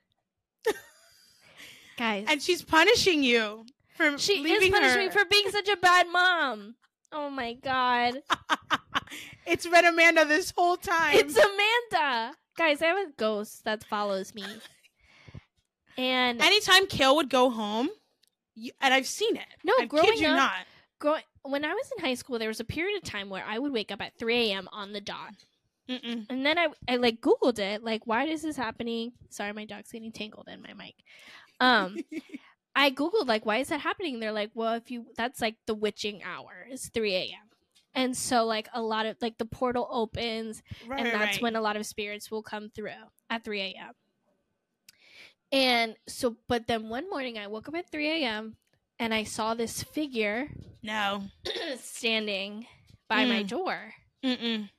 Guys, And she's punishing you for she is punishing her. me for being such a bad mom. Oh my god. it's been Amanda this whole time. It's Amanda. Guys, I have a ghost that follows me. And Anytime Kale would go home, you, and I've seen it. No, I growing kid you up- not. growing when I was in high school, there was a period of time where I would wake up at 3 a.m. on the dot. Mm-mm. And then I, I like Googled it, like, why is this happening? Sorry, my dog's getting tangled in my mic. Um, I Googled, like, why is that happening? They're like, well, if you, that's like the witching hour, is 3 a.m. And so, like, a lot of, like, the portal opens, right, and that's right. when a lot of spirits will come through at 3 a.m. And so, but then one morning I woke up at 3 a.m. and I saw this figure no. standing by my Mm. door. Mm-mm.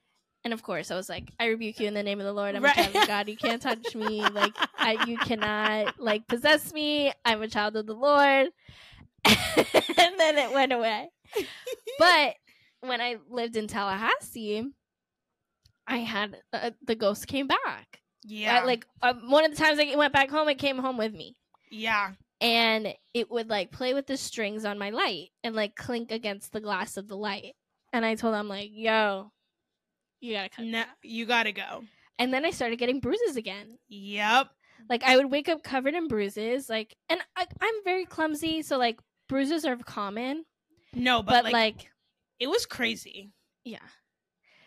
And of course, I was like, I rebuke you in the name of the Lord. I'm Right. a child of God. You can't touch me. Like, I, you cannot, like, possess me. I'm a child of the Lord. and then it went away. But when I lived in Tallahassee, I had uh, the ghost came back. Yeah. Uh, like uh, one of the times I went back home, it came home with me, yeah. And it would like play with the strings on my light and like clink against the glass of the light. And I told him like, "Yo, you gotta cut." No, you gotta go. And then I started getting bruises again. Yep. Like I would wake up covered in bruises. Like, and I, I'm very clumsy, so like bruises are common. No, but, But, like, like, it was crazy. yeah,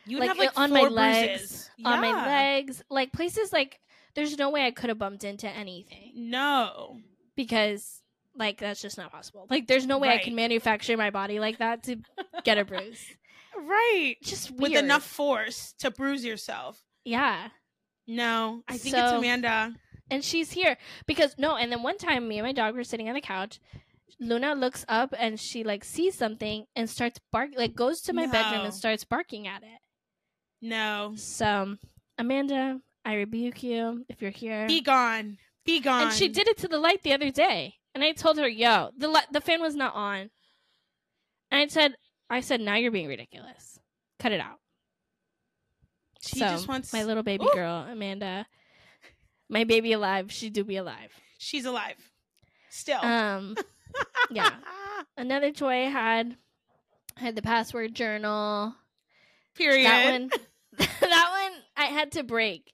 You would like, have like on four my legs, bruises. on my legs, like places like there's no way I could have bumped into anything No. Because like that's just not possible. Like there's no way I can manufacture my body like that to get a bruise. right. Just With enough force to bruise yourself. Yeah. No, I think it's Amanda. And she's here because no, and then one time me and my dog were sitting on the couch. Luna looks up and she like sees something and starts bark like goes to my bedroom and starts barking at it. No. So Amanda, I rebuke you if you're here. Be gone. Be gone. and she did it to the light the other day. And I told her, "Yo, the li- the fan was not on." And I said, "I said now you're being ridiculous. Cut it out." She so, just wants my little baby Ooh. girl, Amanda, my baby alive. She do be alive. She's alive. Still. Um, yeah. another toy I had I had the password journal. Period. That one, that one I had to break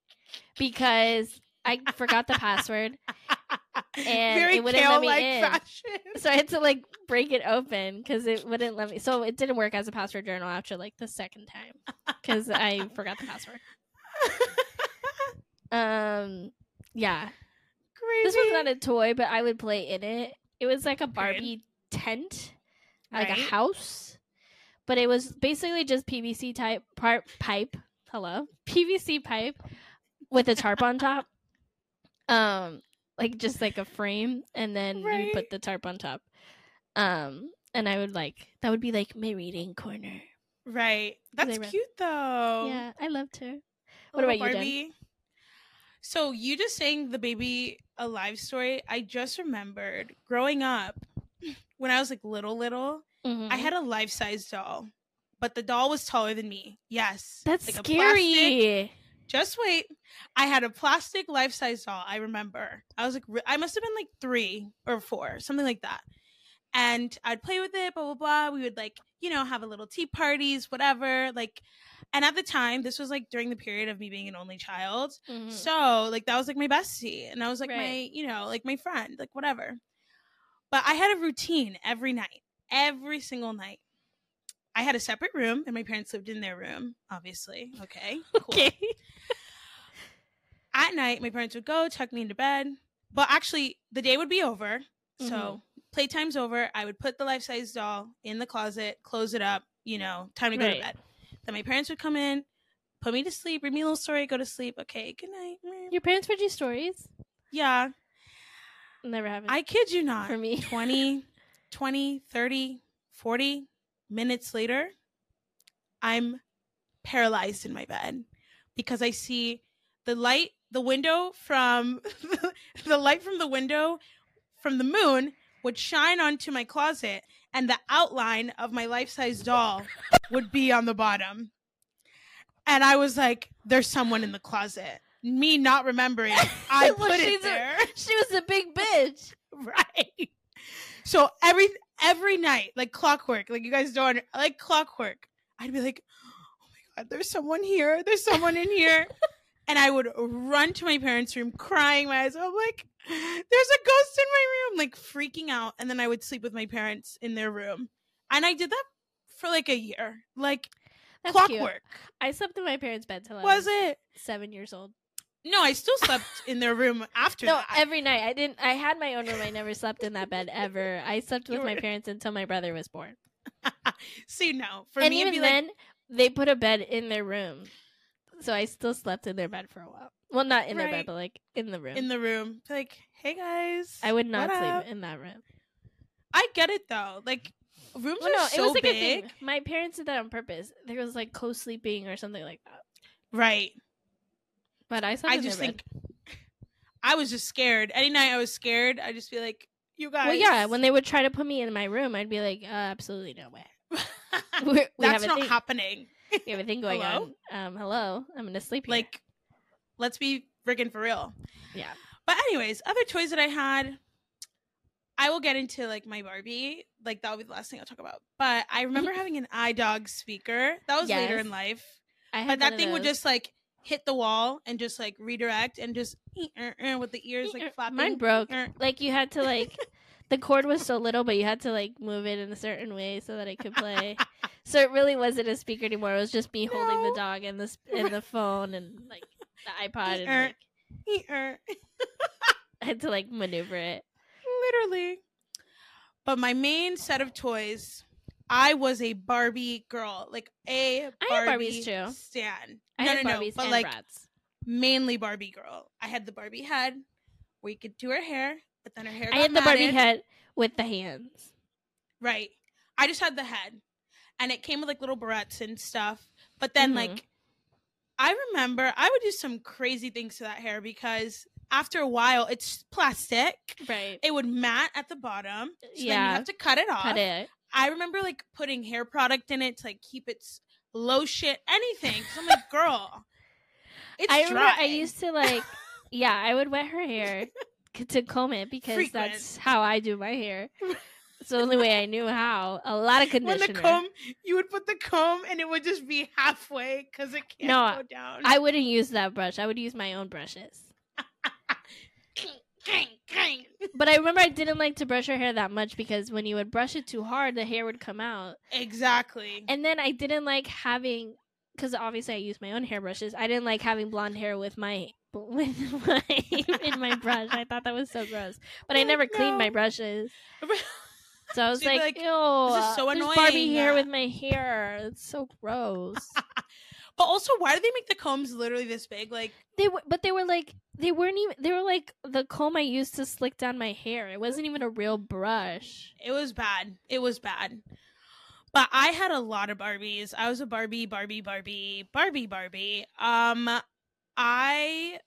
because I forgot the password, and Very it wouldn't let me in. fashion. so I had to like break it open because it wouldn't let me. So it didn't work as a password journal after like the second time because I forgot the password. Um, yeah, this was not a toy, but I would play in it. It was like a. Barbie tent, like a house, but it was basically just PVC type part pipe. Hello, PVC pipe with a tarp on top. Um, like just like a frame, and then you put the tarp on top. Um, and I would like that would be like my reading corner. Right. That's cute though. Yeah, I loved her. What little about you, Jen? Barbie. So you just saying the baby alive story, I just remembered growing up when I was like little little, Mhm. I had a life size doll. But the doll was taller than me. Yes. That's Like a scary. Just wait. I had a plastic life size doll. I remember. I was like, I must have been like three or four, something like that. And I'd play with it, blah, blah, blah. We would like, you know, have a little tea parties, whatever. Like, and at the time, this was like during the period of me being an only child. Mhm. So, like, that was like my bestie. And I was like my, you know, like my friend, like whatever. But I had a routine every night, every single night. I had a separate room, and my parents lived in their room, obviously. Okay. Cool Okay. At night my parents would go tuck me into bed but actually the day would be over Mhm. so playtime's over i would put the life-size doll in the closet close it up you know time to go Right. to bed then my parents would come in put me to sleep read me a little story go to sleep okay good night Your parents read you stories? yeah Never happened. i kid you not for me. 20 20 30 40 minutes later i'm paralyzed in my bed because i see the light the window from the light from the window from the moon would shine onto my closet and the outline of my life-size doll would be on the bottom. And i was like there's someone in the closet. Me not remembering i Well, put it a- there. she was a big bitch. right. So every every night like clockwork like you guys don't like clockwork i'd be like oh my god there's someone here there's someone in here and i would run to my parents room crying my eyes out I'm like there's a ghost in my room like freaking out and then i would sleep with my parents in their room and i did that for like a year like That's cute. clockwork I slept in my parents' bed till I was it seven years old. no i still slept in their room after No, that every night. I didn't. I had my own room. I never slept in that bed ever. I slept with my parents until my brother was born. see no for and me even be like then, they put a bed in their room, so I still slept in their bed for a while. Well, not in their Right. bed, but like in the room. in the room like hey guys I would not what sleep up? in that room. I get it though. Like rooms Well, are no, so it was like big. a thing. My parents did that on purpose. There was like co-sleeping or something like that. Right. But I slept I in just their think I was just scared. Any night I was scared, I just be like, "You bed. guys." Well, yeah. When they would try to put me in my room, I'd be like, uh, absolutely no way. we we that's have a not thing. happening. We have a thing going Hello? on. Um, hello, I'm gonna sleep here. Like, let's be friggin' for real. yeah. But anyways, other toys that I had, I will get into like my Barbie. Like that will be the last thing I'll talk about. But I remember mm-hmm. having an iDog speaker. That was later in life. I had But that thing would just like hit the wall and just like redirect and just eh, eh, eh, with the ears like flapping. Mine broke. Like you had to like the cord was so little, but you had to like move it in a certain way so that it could play. so it really wasn't a speaker anymore. It was just me holding the dog and the sp- and the phone and like the iPod and Er. like, Er. I had to like maneuver it. Literally. But my main set of toys, I was a Barbie girl, like a I Barbie Barbies too. stan. I no, no, Barbies no, but like Bratz. mainly Barbie girl. I had the Barbie head where you could do her hair, but then her hair. I had the Barbie head with the hands. Right. I just had the head. And it came with like little barrettes and stuff. But then Mhm. like I remember I would do some crazy things to that hair because after a while it's plastic. Right. It would mat at the bottom. So then you have to cut it off. Cut it. I remember like putting hair product in it to like keep its low lotion, anything. 'Cause I'm like, girl, it's I remember dry. I used to like, yeah, I would wet her hair to comb it because Frequent. that's how I do my hair. It's the only way I knew how. A lot of conditioner. when the comb, you would put the comb and it would just be halfway because it can't No, go down. I wouldn't use that brush. I would use my own brushes. But I remember I didn't like to brush her hair that much because when you would brush it too hard, the hair would come out. exactly. And then I didn't like having because obviously I use my own hairbrushes. I didn't like having blonde hair with my with my in my brush. I thought that was so gross. But I never cleaned my brushes. So I was So like, like, ew, "This is so there's Barbie hair with my hair. It's so gross. But also, why do they make the combs literally this big? Like, they were, but they were like, they weren't even. They were like the comb I used to slick down my hair. It wasn't even a real brush. it was bad. It was bad. But I had a lot of Barbies. I was a Barbie, Barbie, Barbie, Barbie, Barbie. Um, I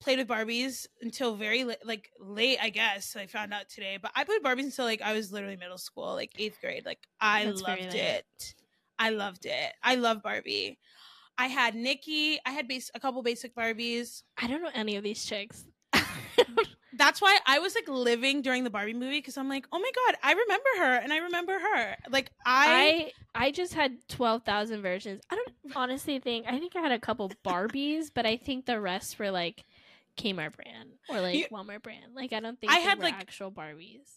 played with Barbies until very late, like late, I guess. I found out today, but I played Barbies until like I was literally middle school, like eighth grade. Like I That's loved it. I loved it. I love Barbie. I had Nikki. I had base- a couple basic Barbies. I don't know any of these chicks. That's why I was like living during the Barbie movie because I'm like, oh my god, I remember her and I remember her. Like I, I I just had twelve thousand versions. I don't honestly think I think I had a couple Barbies, but I think the rest were like Kmart brand or like You- Walmart brand. Like I don't think I had, like- actual Barbies.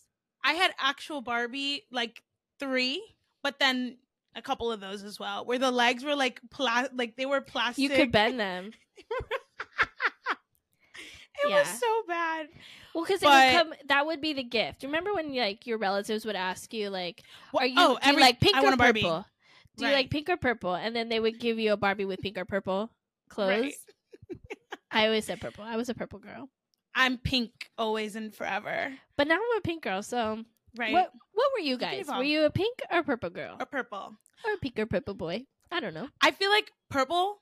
I had actual Barbie like three, but then a couple of those as well, where the legs were like pla- like they were plastic. You could bend them. It Yeah. was so bad. Well, because that would be the gift. Remember when like your relatives would ask you like, "Are you, oh, do you like pink I or want a Barbie. purple? Do you like pink or purple?" And then they would give you a Barbie with pink or purple clothes. Right. I always said purple. I was a purple girl, I'm pink always and forever. but now I'm a pink girl. So Right. what what were you guys? Were you a pink or purple girl Or purple. or a pink or purple boy? I don't know. I feel like purple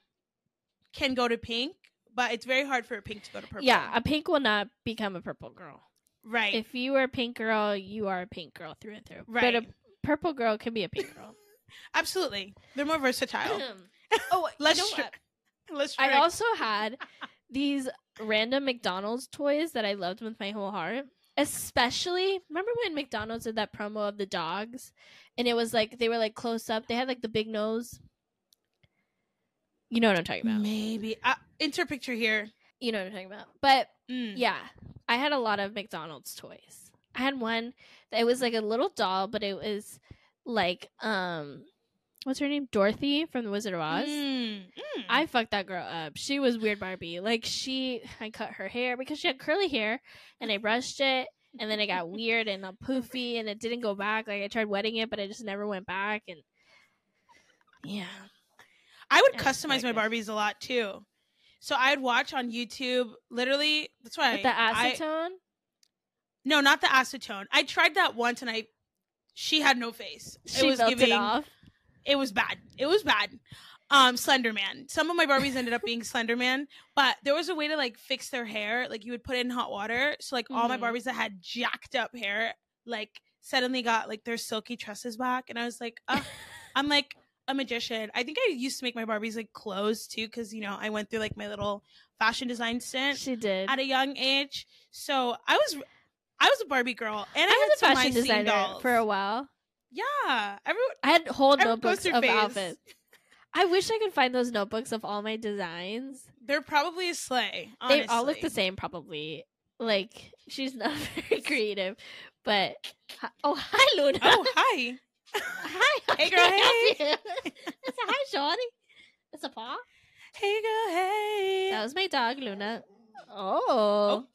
can go to pink, but it's very hard for a pink to go to purple. Yeah, a pink will not become a purple girl. Right. If you are a pink girl, you are a pink girl through and through. right. But a purple girl can be a pink girl. Absolutely. They're more versatile. oh, oh Less you know? Less I also had these random McDonald's toys that I loved with my whole heart. Especially, remember when McDonald's did that promo of the dogs, and it was like they were like close up. They had like the big nose. You know what I'm talking about. Maybe. Uh, insert picture here. You know what I'm talking about. But Mm. yeah, I had a lot of McDonald's toys. I had one that was like a little doll, but it was like um, what's her name? Dorothy from the Wizard of Oz. Mm. Mm. I fucked that girl up. She was weird Barbie. Like she, I cut her hair because she had curly hair, and I brushed it, and then it got weird and poofy, and it didn't go back. Like I tried wetting it, but it just never went back. And yeah, I would Yeah, customize my Barbies a lot too. So I'd watch on YouTube. Literally, that's why with the I- acetone. no, not the acetone. I tried that once, and I she had no face. she it was giving. off. It was bad. It was bad. Um, Slender Man. Some of my Barbies ended up being Slender Man, but there was a way to like fix their hair. Like you would put it in hot water. So like all my Mhm. Barbies that had jacked up hair, like suddenly got like their silky tresses back, and I was like, uh, I'm like a magician. I think I used to make my Barbies like clothes too, because you know I went through like my little fashion design stint She did. at a young age. So I was, I was a Barbie girl, and I, I was a fashion designer for a while. yeah. Everyone, I had whole notebooks of phase. outfits. I wish I could find those notebooks of all my designs. They're probably a sleigh. They all look the same, probably. Like she's not very creative, but oh hi Luna. Oh, hi. Hi. Hey, girl, you? it's a hi Shorty. It's a paw. Hey, girl, hey. That was my dog Luna. Oh. oh.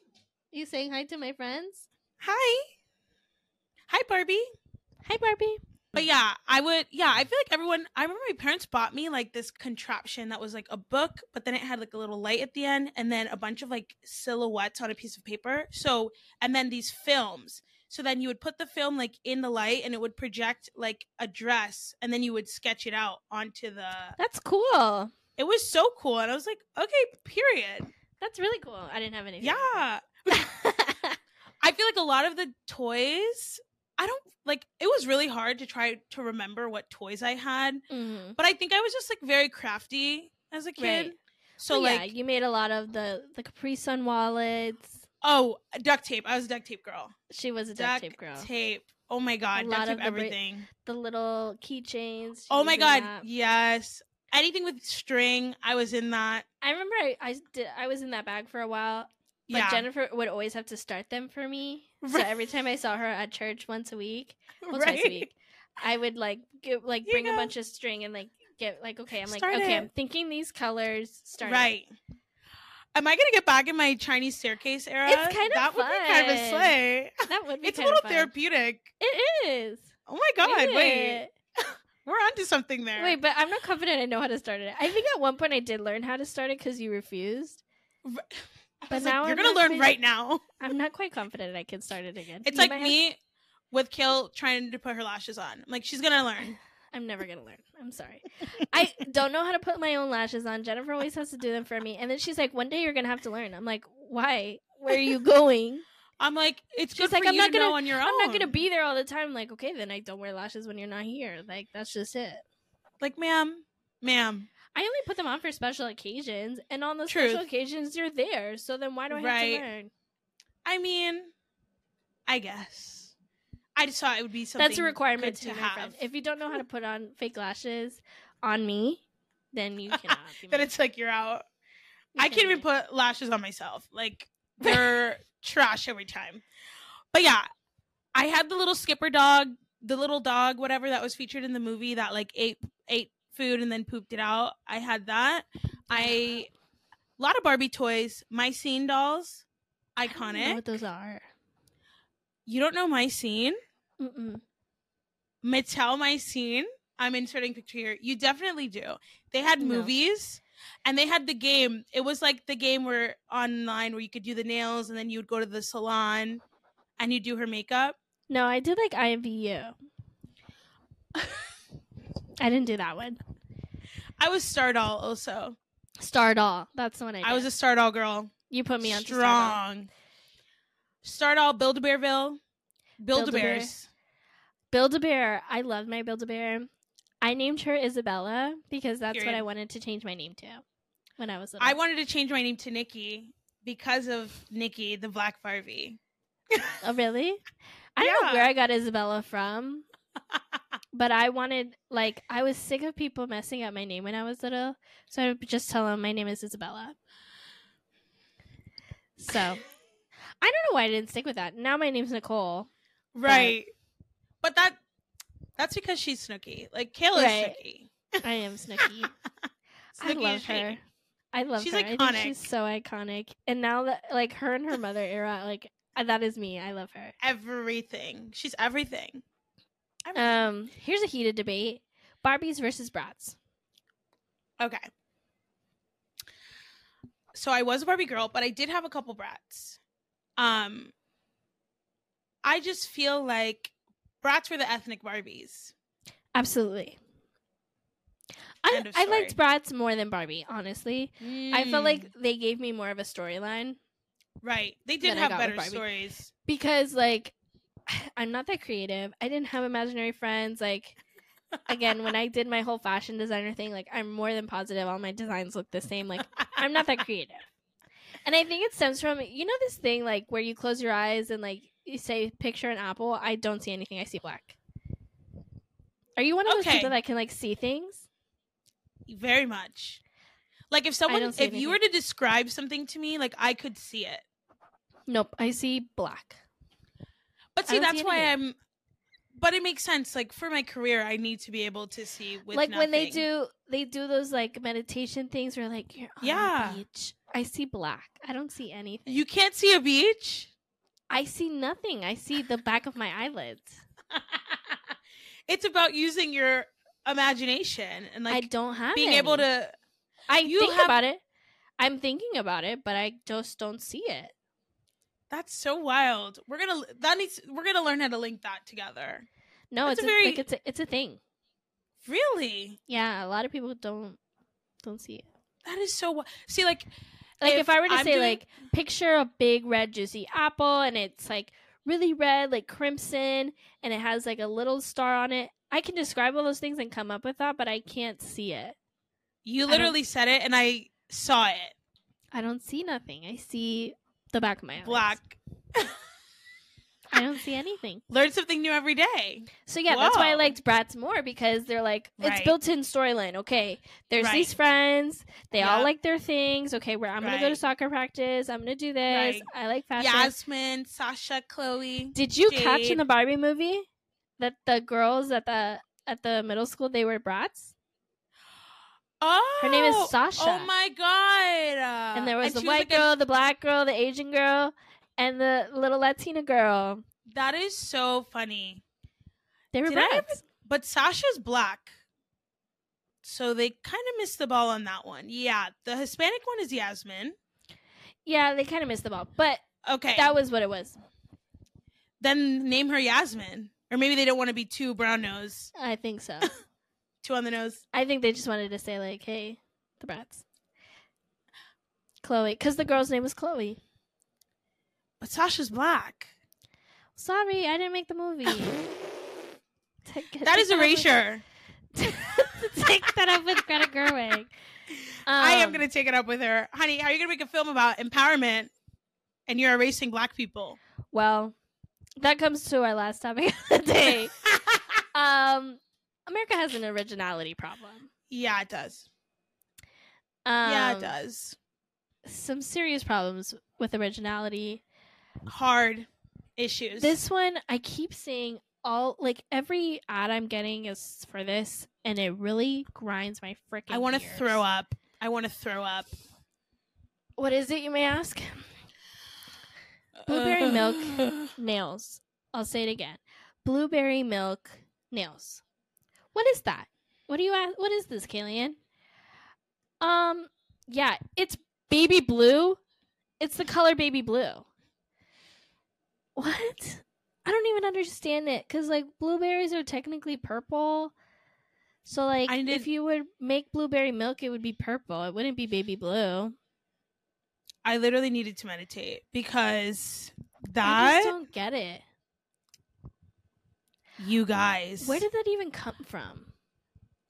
You saying hi to my friends? Hi. Hi, Barbie. Hi, Barbie. But yeah, I would. Yeah, I feel like everyone. I remember my parents bought me like this contraption that was like a book, but then it had like a little light at the end, and then a bunch of like silhouettes on a piece of paper. So, and then these films. So then you would put the film like in the light, and it would project like a dress, and then you would sketch it out onto the. That's cool. It was so cool, and I was like, okay, period. That's really cool. I didn't have any. Yeah, I feel like a lot of the toys. I don't like. It was really hard to try to remember what toys I had. Mhm. but I think I was just like very crafty as a kid. Right. So Well, like, yeah, you made a lot of the the Capri Sun wallets. Oh, duct tape. I was a duct tape girl. She was a duct, tape girl. tape. Oh my god, A duct tape of the bra- everything. The little keychains. oh my god, that. yes. Anything with string, I was in that. I remember I I, did, I was in that bag for a while. But Yeah, Jennifer would always have to start them for me. Right. So every time I saw her at church once a week, well, right. twice a week, I would like get, like You bring a bunch of string and like get like okay, I'm like Start okay, it. I'm thinking these colors. Start it. Am I gonna get back in my Chinese staircase era? It's kind of that would be kind of a slay. That would be It's a little fun. therapeutic. It is. Oh my god, Read wait. We're onto something there. Wait, but I'm not confident I know how to start it. I think at one point I did learn how to start it because you refused. But was like, now you're I'm gonna learn quite- right now. I'm not quite confident I can start it again. It's You like might have- me with Kill trying to put her lashes on. I'm like, she's gonna learn. I'm never gonna learn. I'm sorry. I don't know how to put my own lashes on. Jennifer always has to do them for me, and then she's like, "One day you're gonna have to learn." I'm like, "Why? Where are you going?" I'm like, it's just like, "I'm not gonna- on your own. I'm not gonna be there all the time. I'm like, okay, then I don't wear lashes when you're not here. Like that's just it. like, ma'am, ma'am. I only put them on for special occasions, and on those Truth. special occasions you're there. So then why do I have to learn? I mean, I guess. I just thought it would be something. That's a requirement to, to have. If you don't know how to put on fake lashes on me, then you cannot. Then it's like you're out. You I can't even put lashes on myself. Like they're trash every time. But yeah, I had the little skipper dog, the little dog, whatever that was featured in the movie that like ate ate food and then pooped it out. I had that. I a lot of Barbie toys, my scene dolls, I don't know iconic. what those are. You don't know my scene? Mm-mm. Mattel my scene. I'm inserting picture here. You definitely do. They had No. movies and they had the game. It was like the game where online where you could do the nails and then you would go to the salon and you do her makeup. No, I did like IMVU. I didn't do that one. I was Stardoll also. Stardoll. That's the one I did. I was a Stardoll girl. you put me on strong. Stardoll, Build a Bearville, Build a. Bears. Build a Bear. I love my Build a Bear. I named her Isabella because that's what I wanted to change my name to when I was little. I wanted to change my name to Nikki because of Nikki, the Black Barbie. oh, really? I don't know where I got Isabella from, but I wanted, like, I was sick of people messing up my name when I was little. So I would just tell them my name is Isabella. So I don't know why I didn't stick with that. Now my name's Nicole. Right. But that that's because she's Snooki. Like Kayla's Right. Snooki. I am Snooki. I love her. I love She's her. I think she's so iconic. And now that like her and her mother era, like uh, that is me. I love her. Everything. She's everything. Everything. Um, here's a heated debate: Barbies versus Bratz. okay. So I was a Barbie girl, but I did have a couple Bratz. Um I just feel like Bratz were the ethnic Barbies. Absolutely. I, I liked Bratz more than Barbie, honestly. I felt Mm, like they gave me more of a storyline right. They did have better stories. because, like, I'm not that creative. I didn't have imaginary friends. Like, again, when I did my whole fashion designer thing, like, I'm more than positive all my designs look the same. Like, I'm not that creative. And I think it stems from, you know, this thing, like, where you close your eyes and, like, you say, picture an apple. I don't see anything. I see black. Are you one of those Okay. people that can, like, see things? Very much. Like if someone if you were to describe something to me, like I could see it. Nope. I see black. But see, don't see that's why. I'm. But it makes sense. Like for my career, I need to be able to see with like when they do they do those like meditation things where like you're on Yeah. the beach. I see black. I don't see anything. You can't see a beach. I see nothing. I see the back of my eyelids. it's about using your imagination and like I don't have being able to I you think have- about it. I'm thinking about it, but I just don't see it. That's so wild. We're gonna that needs we're gonna learn how to link that together. No, That's it's a a, very- like it's a, it's a thing. Really? Yeah, a lot of people don't don't see it. That is so see like Like if, If I were to I'm say doing- like picture a big red juicy apple and it's like really red like crimson and it has like a little star on it. I can describe all those things and come up with that, but I can't see it. you literally said it and I saw it. I don't see nothing. I see the back of my eyes. Black. I don't see anything. Learn something new every day. So yeah, that's why I liked Bratz more because they're like it's Right. built-in storyline. Okay, there's Right. these friends. They all like their things. Okay, where I'm gonna go to soccer practice. I'm gonna do this. Right. I like fashion. Yasmin, Sasha, Chloe. Did you catch in the Barbie movie that the girls at the at the middle school they were Bratz? Oh, Her name is oh, oh Sasha. Oh my god! And there was the she white like a- girl, the black girl, the Asian girl, and the little Latina girl. that is so funny. They were Did ever- Bratz. But Sasha's black, so they kind of missed the ball on that one. Yeah, the Hispanic one is Yasmin. Yeah, they kind of missed the ball, but Okay, that was what it was. then name her Yasmin, or maybe they don't want to be too brown nose, I think so. two on the nose. I think they just wanted to say like, "Hey, the Bratz." Chloe, because the girl's name was Chloe. But Sasha's black. Sorry, I didn't make the movie. That is with- erasure. Take that up with Greta Gerwig. I am Um, gonna take it up with her, honey. How are you gonna make a film about empowerment, and you're erasing black people? Well, that comes to our last topic of the day. um, America has an originality problem. yeah, it does. Um, yeah, it does. Some serious problems with originality. Hard issues. This one, I keep seeing all like every ad I'm getting is for this, and it really grinds my freaking. I want to throw up. I want to throw up. What is it, you may ask? Blueberry milk. Nails. I'll say it again. Blueberry milk nails. What is that? What do you ask? What is this, Killian? Um, yeah, it's baby blue. It's the color baby blue. What? I don't even understand it because like blueberries are technically purple. So like, if you would make blueberry milk, it would be purple. It wouldn't be baby blue. I literally needed to meditate because that I just don't get it. you guys. Where did that even come from?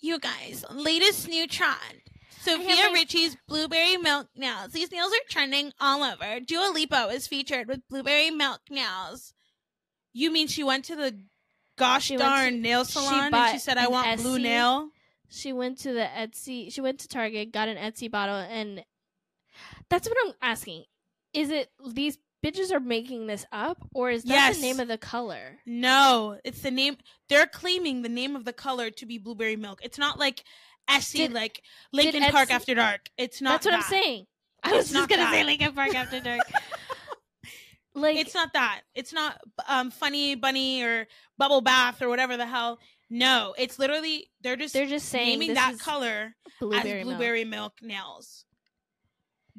you guys latest new trend? Sofia my- Richie's blueberry milk nails. These nails are trending all over. Dua Lipa was featured with blueberry milk nails. You mean she went to the gosh She darn to- nail she salon and she said, "I an want blue nail." She went to the Essie. She went to Target, got an Essie bottle, and that's what I'm asking. Is it these bitches are making this up, or is that Yes. the name of the color? No, it's the name. They're claiming the name of the color to be blueberry milk. It's not like Essie, Did- like Lincoln Park Essie- After Dark. It's not. That's what I'm saying. I was It's just gonna say. Lincoln Park after dark. like It's not that. It's not um funny bunny or bubble bath or whatever the hell. No, it's literally they're just they're just saying naming that color blueberry, as milk. blueberry milk. nails.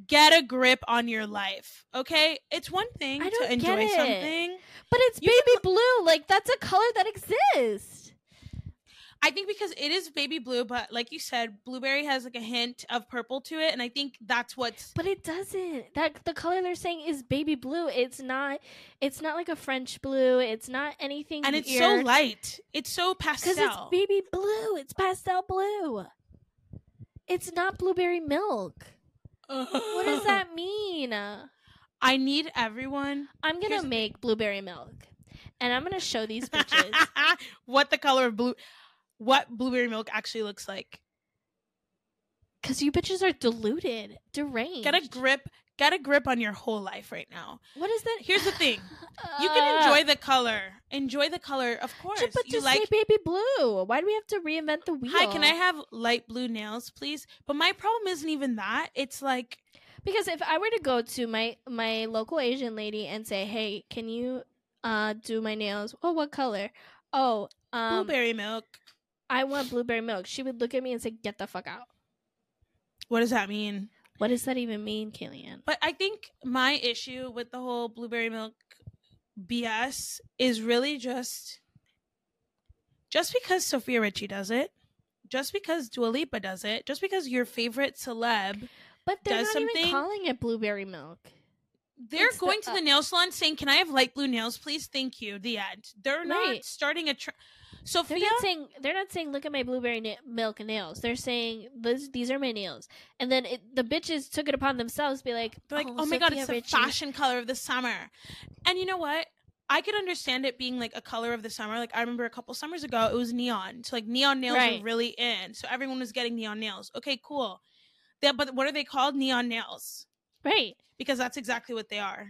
Get a grip on your life, okay? It's one thing to enjoy something. But it's You baby blue. Like that's a color that exists. I think because it is baby blue, but like you said, blueberry has like a hint of purple to it, and I think that's what's But it doesn't. That the color they're saying is baby blue. It's not. It's not like a French blue. It's not anything. and it's so light. It's so pastel. Because it's baby blue. It's pastel blue. It's not blueberry milk. What does that mean? I need everyone. I'm gonna Here's make blueberry milk, and I'm gonna show these bitches. what the color of blue, what blueberry milk actually looks like. Because you bitches are deluded, deranged. Get a grip. Get a grip on your whole life right now. What is that? Here's the thing. You can enjoy the color. Enjoy the color, of course. Uh, But you just like. say baby blue. Why do we have to reinvent the wheel? Hi, can I have light blue nails, please? But my problem isn't even that. It's like Because if I were to go to my my local Asian lady and say, "Hey, can you uh do my nails? Oh, what color? Oh, um, Blueberry milk. I want blueberry milk." She would look at me and say, "Get the fuck out." What does that mean? What does that even mean, Kayleigh But I think my issue with the whole blueberry milk BS is really just just because Sofia Richie does it, just because Dua Lipa does it, just because your favorite celeb, But they're does not even something- calling it blueberry milk. they're It's the- going to uh, the nail salon saying, "Can I have light blue nails, please? Thank you." The end. They're not starting a. Tr- They're not saying they're not saying look at my blueberry na- milk nails. They're saying this, these are my nails, and then it, the bitches took it upon themselves to be like, They're like, oh, oh my god, Sofia it's the fashion color of the summer. And you know what? I could understand it being like a color of the summer. Like I remember a couple summers ago, it was neon. So like neon nails Right. were really in. So everyone was getting neon nails. Okay, cool. They, but what are they called? Neon nails. right Because that's exactly what they are.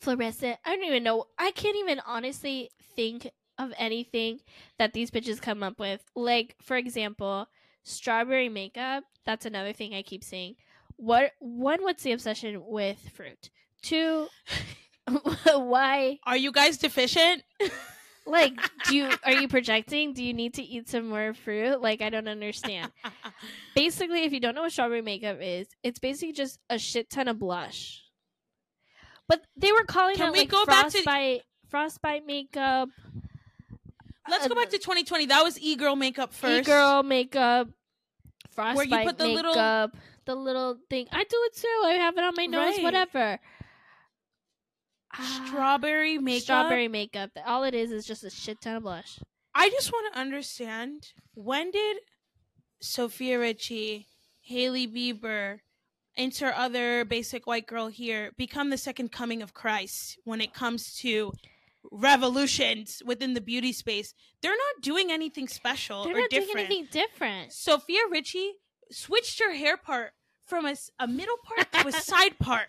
fluorescent. I don't even know. I can't even honestly think of anything that these bitches come up with. Like for example, strawberry makeup. That's another thing I keep seeing. What one? What's the obsession with fruit? Two. why Are you guys deficient? like do you are you projecting do you need to eat some more fruit like i don't understand basically if you don't know what strawberry makeup is it's basically just a shit ton of blush but they were calling Can it we like go back to- frostbite frostbite makeup Let's go back to 2020. That was e-girl makeup first. E girl makeup frostbite Where you put the little- the little thing i do it too i have it on my nose Right. whatever Ah, Strawberry makeup. strawberry makeup all it is is just a shit ton of blush I just want to understand when did Sofia Richie, Hailey Bieber, insert other basic white girl here become the second coming of Christ when it comes to revolutions within the beauty space? They're not doing anything special they're or not different. doing anything different Sofia Richie switched her hair part from a, a middle part to a side part.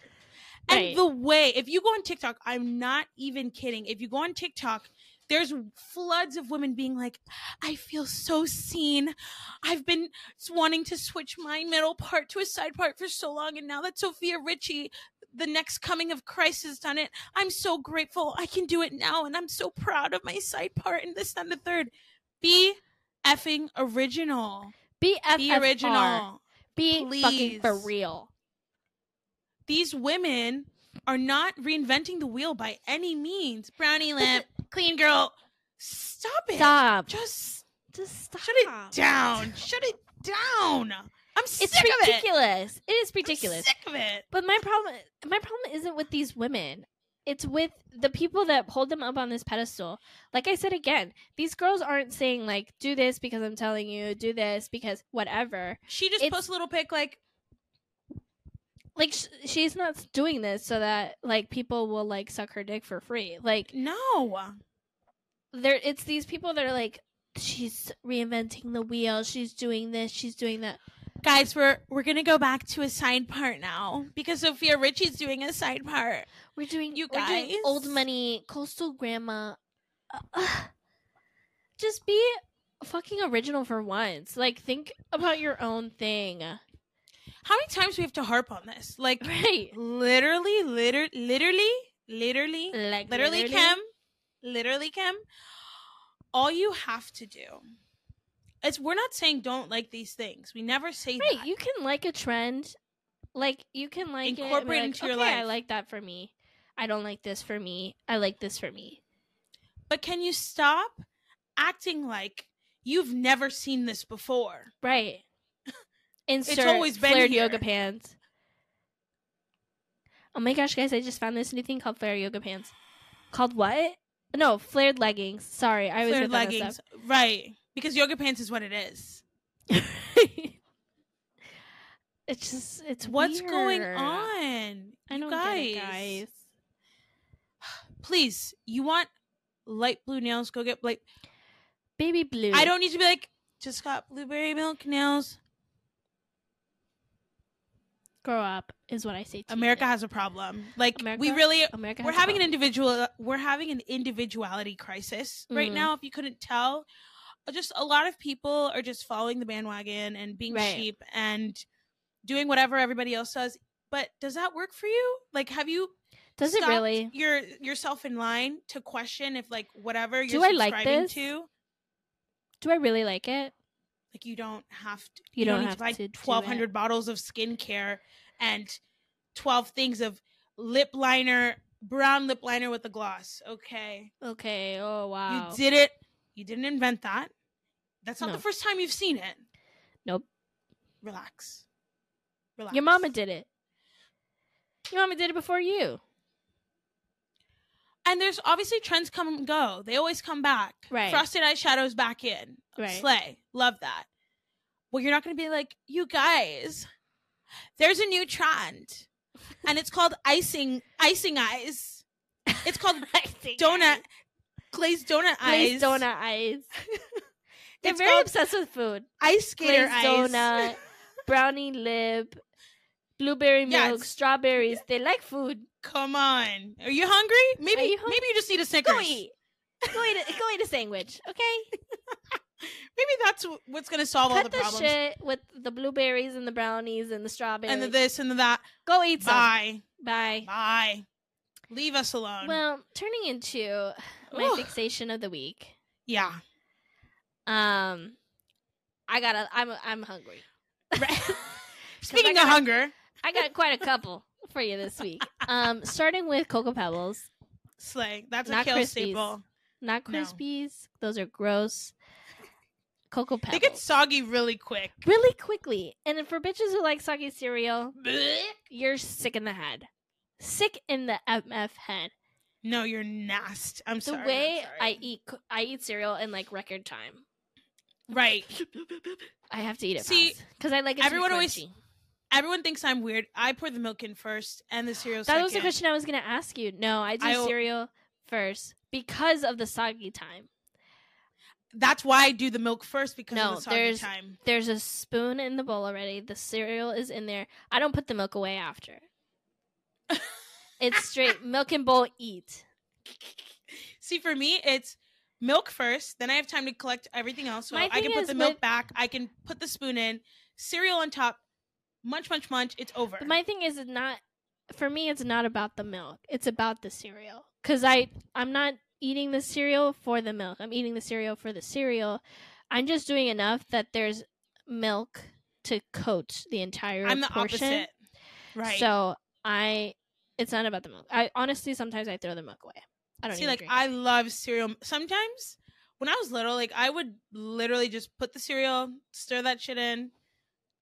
And Right. the way, if you go on TikTok, I'm not even kidding. If you go on TikTok, there's floods of women being like, I feel so seen. I've been wanting to switch my middle part to a side part for so long. And now that Sofia Richie, the next coming of Christ, has done it, I'm so grateful. I can do it now. And I'm so proud of my side part and this and the third. Be effing original. Be Be original. Be fucking for real. These women are not reinventing the wheel by any means. Brownie lip, clean girl. Stop it. Stop. Just Just stop. shut it down. Shut it down. I'm sick It's of ridiculous. It is I'm ridiculous. sick of it. But my problem my problem isn't with these women. It's with the people that hold them up on this pedestal. Like I said again, these girls aren't saying like do this because I'm telling you, do this because whatever. She just It's- posts a little pic like, Like sh- she's not doing this so that like people will like suck her dick for free. Like no. there it's these people that are like she's reinventing the wheel, she's doing this, she's doing that. Guys, we're we're gonna go back to a side part now because Sofia Richie's doing a side part. We're doing You we're doing old money, coastal grandma. Uh, just be fucking original for once. Like think about your own thing. How many times do we have to harp on this? Like Right. literally, liter- literally, literally, Like literally, Kim, literally, Kim. All you have to do is we're not saying don't like these things. We never say Right, that. you can like a trend. Like you can like it Incorporate like, into your okay, I like that for me. I don't like this for me. I like this for me. but can you stop acting like you've never seen this before? Right. Insert always been flared here. yoga pants. Oh my gosh, guys! I just found this new thing called flared yoga pants. Called what? No, flared leggings. Sorry, I always Flared leggings, right? Because yoga pants is what it is. it's just it's What's going on? I You don't guys. get it, guys. Please, you want light blue nails? Go get like. Baby blue. I don't need to be like just got blueberry milk nails. grow up. Is what I say to America you. has a problem. Like we America really America. we're having an individual we're having an individuality crisis right Mhm. now if you couldn't tell just a lot of people are just following the bandwagon and being Right. cheap and doing whatever everybody else does But does that work for you? Like, have you Does it really? your yourself in line to question if like whatever Do you're I like this? to, Do I really like it? like you don't have to. You don't need have to buy twelve hundred bottles of skincare and twelve things of lip liner, brown lip liner with a gloss. Okay, Okay. Oh wow. you did it. You didn't invent that. That's not No. the first time you've seen it. Nope. Relax. Relax. Your mama did it. Your mama did it before you. And there's obviously trends come and go. They always come back. Right. Frosted eyeshadows back in. Right. Slay. Love that. Well, you're not going to be like, you guys, there's a new trend. And it's called icing icing eyes. It's called donut glazed donut eyes. Glazed donut eyes. They're It's very called obsessed with food. ice skater Glazed eyes. donut, brownie lip, blueberry Yeah, milk, strawberries. They like food. Come on. Are you hungry? Maybe you hung- maybe you just need a Snickers. Go eat. Go eat. A, go eat a sandwich. Okay. Maybe that's what's going to solve all Cut the the, problems. shit with the blueberries and the brownies and the strawberries. And the this and the that. Go eat some. Bye. Bye. Bye. Leave us alone. Well, turning into my Ooh. fixation of the week. yeah. Um, I gotta. I'm. I'm hungry. Speaking of hunger, I got quite a couple for you this week. Um, starting with Cocoa Pebbles, slay. That's a Not kill Krispies. staple. not No. Those are gross. Cocoa Pebbles. They get soggy really quick. really quickly. And for bitches who like soggy cereal, you're sick in the head. Sick in the MF head. No, you're nasty. I'm The sorry. I'm way sorry. I eat, I eat cereal in like record time. Right. I have to eat it See, because I like it. everyone always- Everyone thinks I'm weird. I pour the milk in first and the cereal That second. was the question I was gonna ask you. No, I do I cereal first because of the soggy time. That's why I do the milk first because No, of the soggy there's- time. There's a spoon in the bowl already. The cereal is in there. I don't put the milk away after. it's straight milk and bowl eat. See, for me, it's milk first. Then I have time to collect everything else. So I can put the milk with- back. I can put the spoon in. Cereal on top. Munch, munch, munch. It's over. But my thing is it's not for me it's not about the milk. It's about the cereal. Cuz I I'm not eating the cereal for the milk. I'm eating the cereal for the cereal. I'm just doing enough that there's milk to coat the entire I'm the portion. opposite. Right. So I it's not about the milk. I honestly sometimes I throw the milk away. I don't See, like drink I love cereal. Sometimes when I was little, like I would literally just put the cereal, stir that shit in,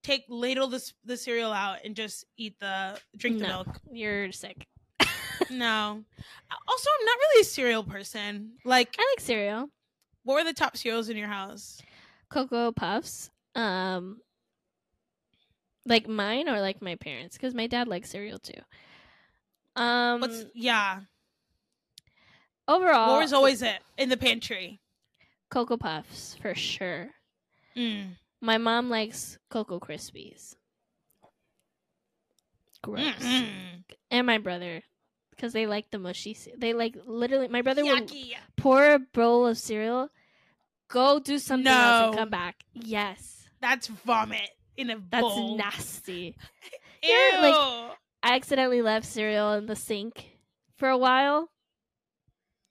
take ladle the the cereal out, and just eat the drink the No. milk. You're sick. No. Also, I'm not really a cereal person. Like, I like cereal. what were the top cereals in your house? Cocoa Puffs. Um like mine or like my parents cuz my dad likes cereal too. Um What's yeah? Overall what was always it in the pantry? Cocoa Puffs for sure. Mm. My mom likes Cocoa Krispies. Gross. Mm-mm. And my brother because they like the mushy they like literally my brother would Yucky. pour a bowl of cereal, go do something else and come back. Yes. That's vomit in a That's bowl. nasty. Ew. Yeah, like- I accidentally left cereal in the sink for a while.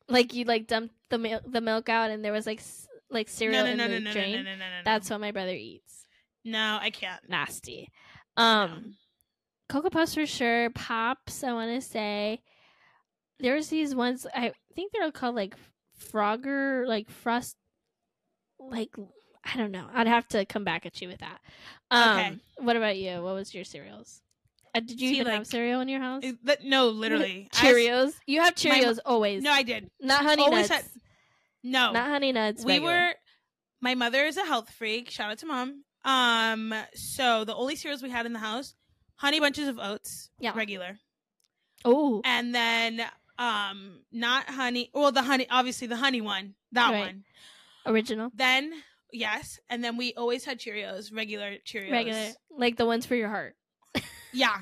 Like you like dumped the mil- the milk out and there was like s- like cereal no, in no, the no, no, no, no, no, no, no. That's what my brother eats. no, I can't. Nasty. No. Um Cocoa Puffs for sure. Pops, I want to say. There's these ones I think they're called like Frogger, like Frost like I don't know. I'd have to come back at you with that. Um Okay. what about you? What was your cereals? Uh, did you See, even like, have cereal in your house? That- no, literally. I Cheerios. You have my Cheerios always. no, I did. not honey always nuts. had- No, Not honey nuts. we regular. were. My mother is a health freak. Shout out to mom. Um, so the only cereals we had in the house, honey bunches of oats, Yeah. regular, Oh, and then um, not honey. Well, the honey, obviously the honey one, that Right. one. original, Then yes, and then we always had Cheerios, regular Cheerios, regular, like the ones for your heart. Yeah,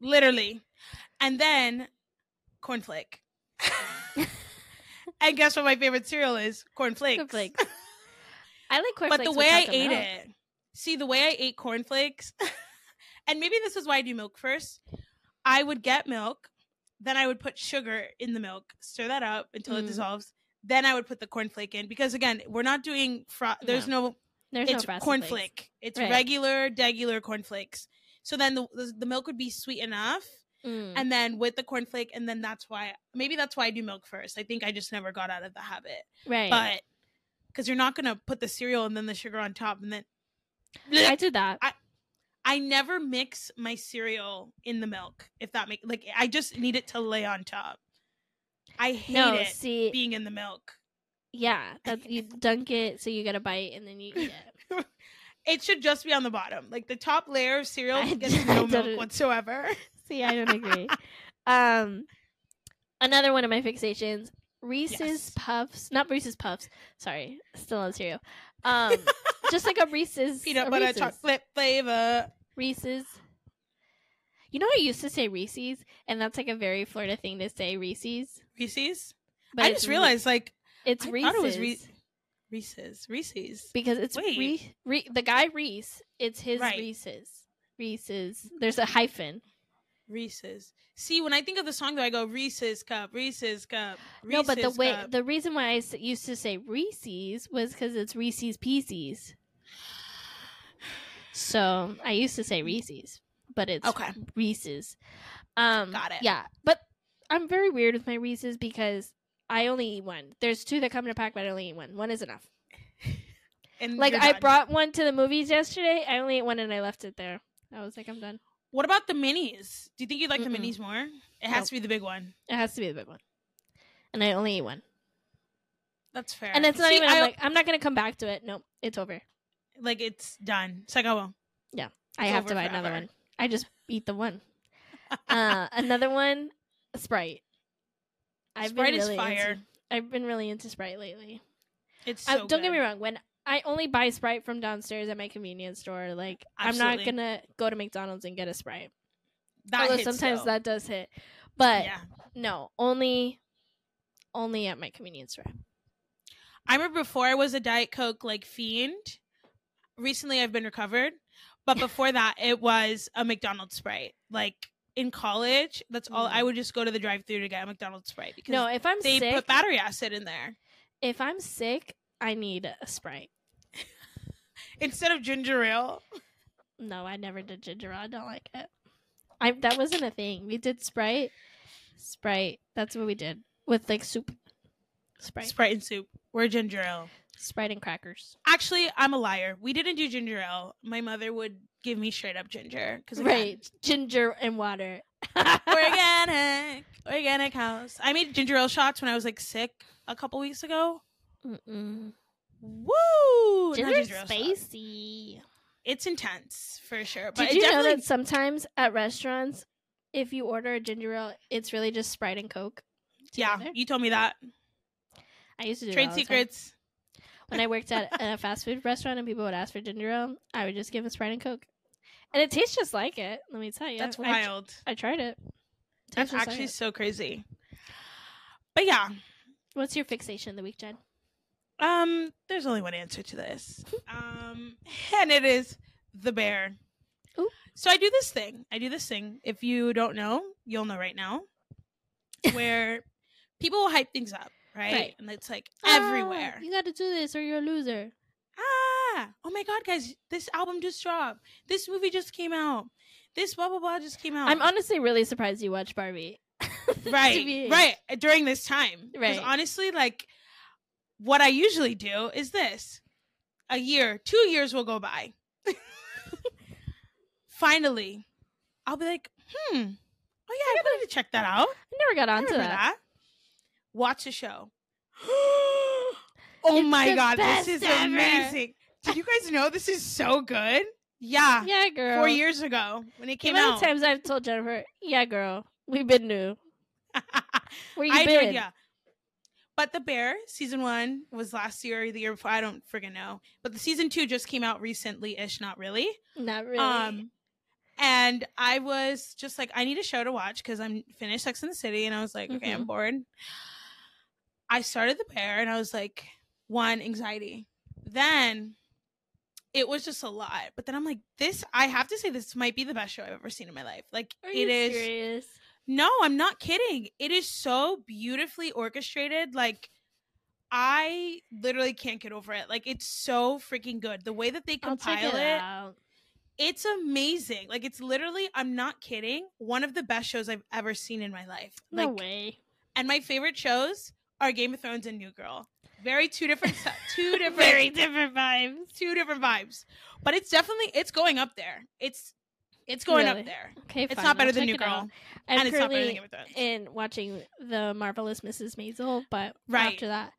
literally. And then cornflake. and guess what my favorite cereal is? Cornflakes. Cornflakes. I like cornflakes. But the way I ate milk. it, see, the way I ate cornflakes, and maybe this is why I do milk first. I would get milk, then I would put sugar in the milk, stir that up until it Mm. dissolves. Then I would put the cornflake in because again, we're not doing fro- there's no, There's it's no cornflake. flakes. It's Right. regular, regular cornflakes. So then the, the the milk would be sweet enough, Mm. and then with the cornflake, and then that's why maybe that's why I do milk first. I think I just never got out of the habit, right. but because you're not gonna put the cereal and then the sugar on top, and then I did that. I I never mix my cereal in the milk. If that makes like I just need it to lay on top. I hate no, it see, being in the milk. yeah, that you dunk it so you get a bite and then you eat it. It should just be on the bottom. Like the top layer of cereal I- gets no milk whatsoever. See, I don't agree. um, another one of my fixations: Reese's Yes. Puffs. Not Reese's Puffs. Sorry, still on cereal. Um, just like a Reese's Peanut a butter Reese's. chocolate flavor. Reese's. You know, I used to say Reese's, and that's like a very Florida thing to say Reese's. Reese's. But I just realized like it's I Reese's thought it Re- Reese's. Reese's. because it's Re- Re- the guy Reese. It's his Right. Reese's. Reese's. There's a hyphen. Reese's. See, when I think of the song, though, I go Reese's cup, Reese's cup. Reese's no, but the way cup. the reason why I used to say Reese's was because it's Reese's Pieces. So I used to say Reese's, but it's Okay. Reese's. Um, Got it. Yeah, but I'm very weird with my Reese's because I only eat one. There's two that come in a pack, but I only eat one. One is enough. And Like I brought one to the movies yesterday. I only ate one and I left it there. I was like, I'm done. What about the minis? Do you think you like Mm-mm. the minis more? It has Nope. to be the big one. It has to be the big one, and I only eat one. That's fair. And it's not See, even. I'm like, I'm not gonna come back to it. Nope, it's over. like it's done. It's like oh well. Yeah, I have to buy another one. I just eat the one. Uh, another one, Sprite. I've Sprite been is really fire. Into, I've been really into Sprite lately. It's I- don't get me wrong. When I only buy Sprite from downstairs at my convenience store, like I'm not gonna go to McDonald's and get a Sprite. That Although sometimes though. that does hit, but yeah. no, only, only at my convenience store. I remember before I was a Diet Coke like fiend. Recently, I've been recovered, but before that, it was a McDonald's Sprite. Like in college, that's all Mm. I would just go to the drive-through to get a McDonald's Sprite because No, if I'm they sick, put battery acid in there if I'm sick, I need a Sprite. instead of ginger ale. No, I never did ginger ale. I don't like it. I that wasn't a thing. We did Sprite. Sprite. That's what we did with like soup. Sprite. Sprite and soup. We're ginger ale. Sprite and crackers. Actually, I'm a liar. We didn't do ginger ale. My mother would give me straight up ginger because Right. Ginger and water. organic, organic house. I made ginger ale shots when I was like sick a couple weeks ago. Mm-mm. Woo! Ginger's ginger ale shot. spicy. It's intense for sure. But Did you know that sometimes at restaurants, if you order a ginger ale, it's really just Sprite and Coke? yeah, you told me that. I used to do Trade secrets. When I worked at a fast food restaurant and people would ask for ginger ale, I would just give them Sprite and Coke, and it tastes just like it. Let me tell you, That's wild. I tried it. That's just like actually it. so crazy. But yeah, What's your fixation of the week, Jen? um, there's only one answer to this. Um, and it is the bear. Ooh. So I do this thing. I do this thing. If you don't know, you'll know right now. Where people will hype things up, right? Right. And it's like Ah, everywhere. you got to do this, or you're a loser. ah, oh my god, guys, this album just dropped. This movie just came out. This blah blah blah just came out. I'm honestly really surprised you watched Barbie. Right, right during this time. Right. honestly, like what I usually do is this: a year, two years will go by. Finally, I'll be like, hmm, oh yeah, I wanted to check that out. I never got onto that. that. Watch a show. oh It's my god, this is ever. amazing. Did you guys know this is so good? Yeah. Yeah, girl. Four years ago when it came amount out. of times I've told Jennifer, "Yeah, girl, we've been new. Where you I been?" no idea. But The Bear season one was last year or the year before. I don't friggin' know. But the season two just came out recently ish, not really. Not really. Um, and I was just like, I need a show to watch because I'm finished Sex in the City, and I was like, okay, I'm Mhm. bored. I started The Bear, and I was like, one anxiety. Then it was just a lot. But then I'm like, this I have to say this might be the best show I've ever seen in my life. Like Are it you is serious? No, I'm not kidding. It is so beautifully orchestrated. Like I literally can't get over it. Like it's so freaking good. The way that they compile it, it's amazing. Like it's literally, I'm not kidding, one of the best shows I've ever seen in my life. No Like way. and my favorite shows are Game of Thrones and New Girl. Very two different two different Very different vibes. two different vibes. But it's definitely it's going up there. It's it's going Really? up there. Okay, It's fine, not better I'll than New Girl. out. I'm and it's not better than Game of Thrones. in watching the marvelous Mrs. Maisel, but Right. after that,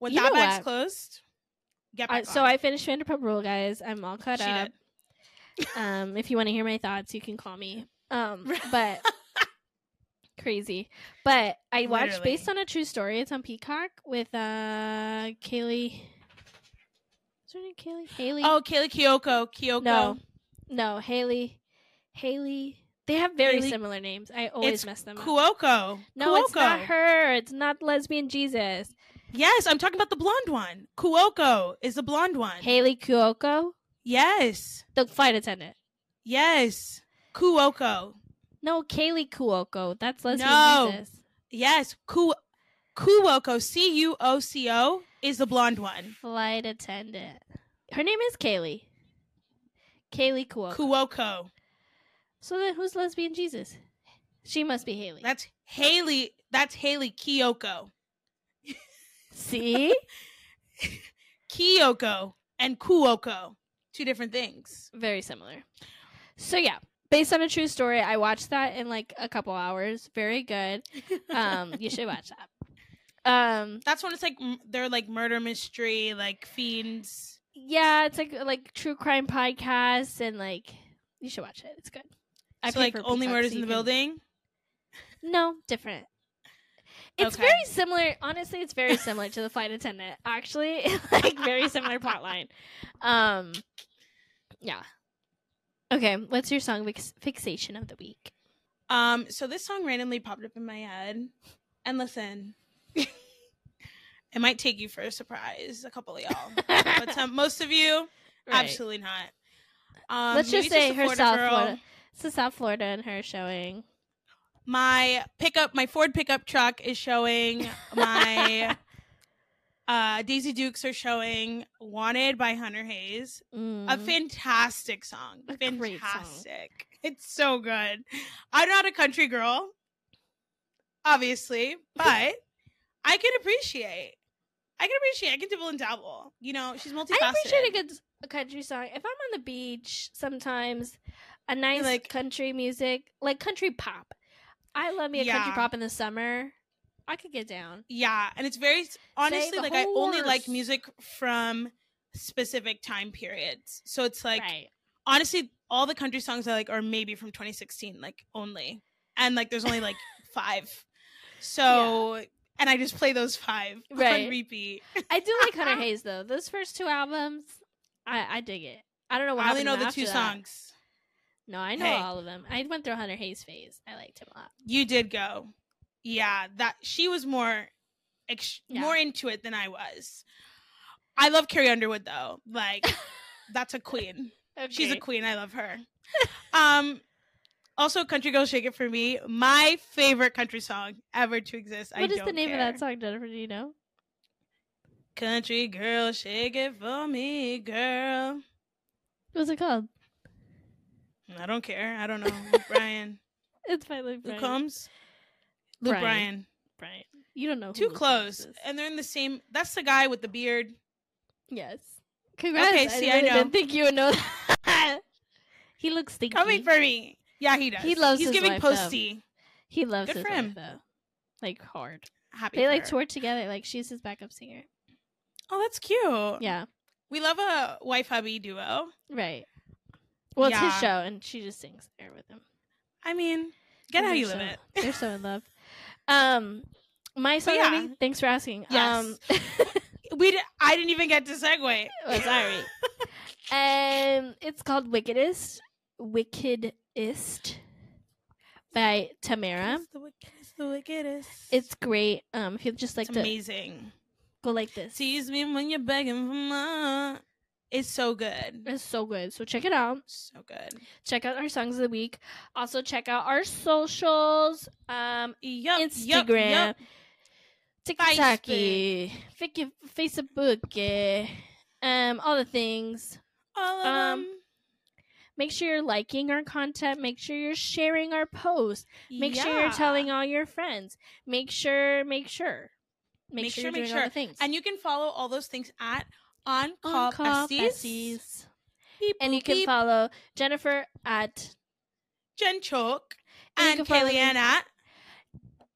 When You that bag's closed, get so. I finished Vanderpump Rule, guys. I'm all caught She up. Um, if you want to hear my thoughts, you can call me. Um, but crazy. But I watched based on a true story. It's on Peacock with uh Kaley. What's her name? Kaley. Haley. Oh, Kaley Kiyoko. Kiyoko. no, no, Haley. Haley. They have very Haley- similar names. I always It's mess them up. Cuoco. No, it's not her. It's not lesbian Jesus. Yes, I'm talking about the blonde one. Cuoco is the blonde one. Haley Cuoco, Yes. the flight attendant. Yes. Cuoco. No, Kaley Cuoco. That's lesbian Jesus. No. Jesus. Yes. Ku Cuoco. C U O C O is the blonde one. Flight attendant. Her name is Kaley. Kaley Cuoco. Cuoco. so then who's lesbian Jesus? She must be Haley. That's Haley. That's Haley Kiyoko. See? Kiyoko and Cuoco. Two different things. Very similar. So yeah, based on a true story, I watched that in like a couple hours. Very good. Um, you should watch that. Um, That's when it's like they're like murder mystery, like fiends. yeah, it's like like true crime podcast, and like you should watch it. It's good. so pay like only murders so in the can- building. No, different. It's Okay. very similar. Honestly, it's very similar to the flight attendant. Actually, like very similar plot line. Um, yeah. Okay, what's your song fix- fixation of the week? Um, so this song randomly popped up in my head, and listen, it might take you for a surprise, a couple of y'all, but some, most of you, absolutely not. Um, Let's just say her South girl. Florida. It's the South Florida and her showing. My pickup, my Ford pickup truck is showing. My uh, Daisy Dukes are showing. Wanted by Hunter Hayes. A Mm. fantastic song. A great song. fantastic. It's so good. I'm not a country girl, obviously, but I can appreciate. I can appreciate. I can dibble and dabble. You know, she's multifaceted. I appreciate a good a country song. If I'm on the beach, sometimes a nice like- country music, like country pop. I love me a country pop in the summer. I could get down. Yeah, and it's very honestly like I only like music from specific time periods. So it's like right. honestly, all the country songs I like are maybe from 2016, like only, and like there's only like five. So and I just play those five Right. on repeat. I do like Hunter Hayes though. Those first two albums, I I dig it. I don't know what I only know the two that. songs. No, I know Hey. all of them. I went through Hunter Hayes phase. I liked him a lot. You did go. Yeah, that she was more ex- Yeah. more into it than I was. I love Carrie Underwood though. Like that's a queen. She's a queen. I love her. um also Country Girl Shake It For Me, my favorite country song ever to exist. I What is the name of that song, Jennifer? Do you know? Country Girl Shake It For Me, girl. What's it called? I don't care. I don't know. Bryan. It's by Luke Bryan. Combs. Luke Brian. Bryan. Brian. You don't know. Too Luke close. Is. And they're in the same that's the guy with the beard. Yes. Congrats. Okay, see, I really know. didn't think you would know that. he looks stinky. Coming for me. Yeah, he does. He loves He's his giving wife, though. posty. he loves Good his for wife, him. though. Like hard. Happy. They for like her. toured together. Like she's his backup singer. Oh, that's cute. Yeah. We love a wife hubby duo. Right. Well, it's his show, and she just sings there with him. I mean, get And how they're you so- live it. They're so in love. Um, my song. yeah. of the week- Thanks for asking. Yes. Um, We di- I didn't even get to segue. oh, sorry. um, it's called Wickedest. Wickedest by Tamara. It's the wickedest, the wickedest. It's great. Um, if you just like it's to amazing. go like this. Tease me when you're begging for more. Is so good. It's so good. So check it out. So good. Check out our songs of the week. Also check out our socials. Um Yup, Instagram, yup. TikTok, Facebook, eh, um, all the things. All of Um, them. Make sure you're liking our content. Make sure you're sharing our posts. Make sure you're telling all your friends. Make sure, make sure, make, Make sure, sure, make sure. the things. And you can follow all those things at on call Call besties. Besties. Beep, and you can beep. follow Jennifer at Jen Choke And and can follow me- Kellyanne at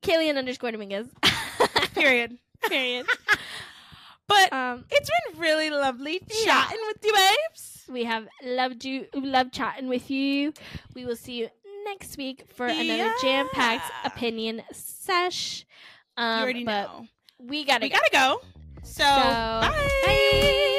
Kaylee underscore Dominguez. period. Period. But Um, it's been really lovely Yeah. chatting with you, babes. we have loved you, loved chatting with you. We will see you next week for another jam-packed opinion sesh. Um, you already but know. we gotta We go. gotta go. So, So, bye. bye.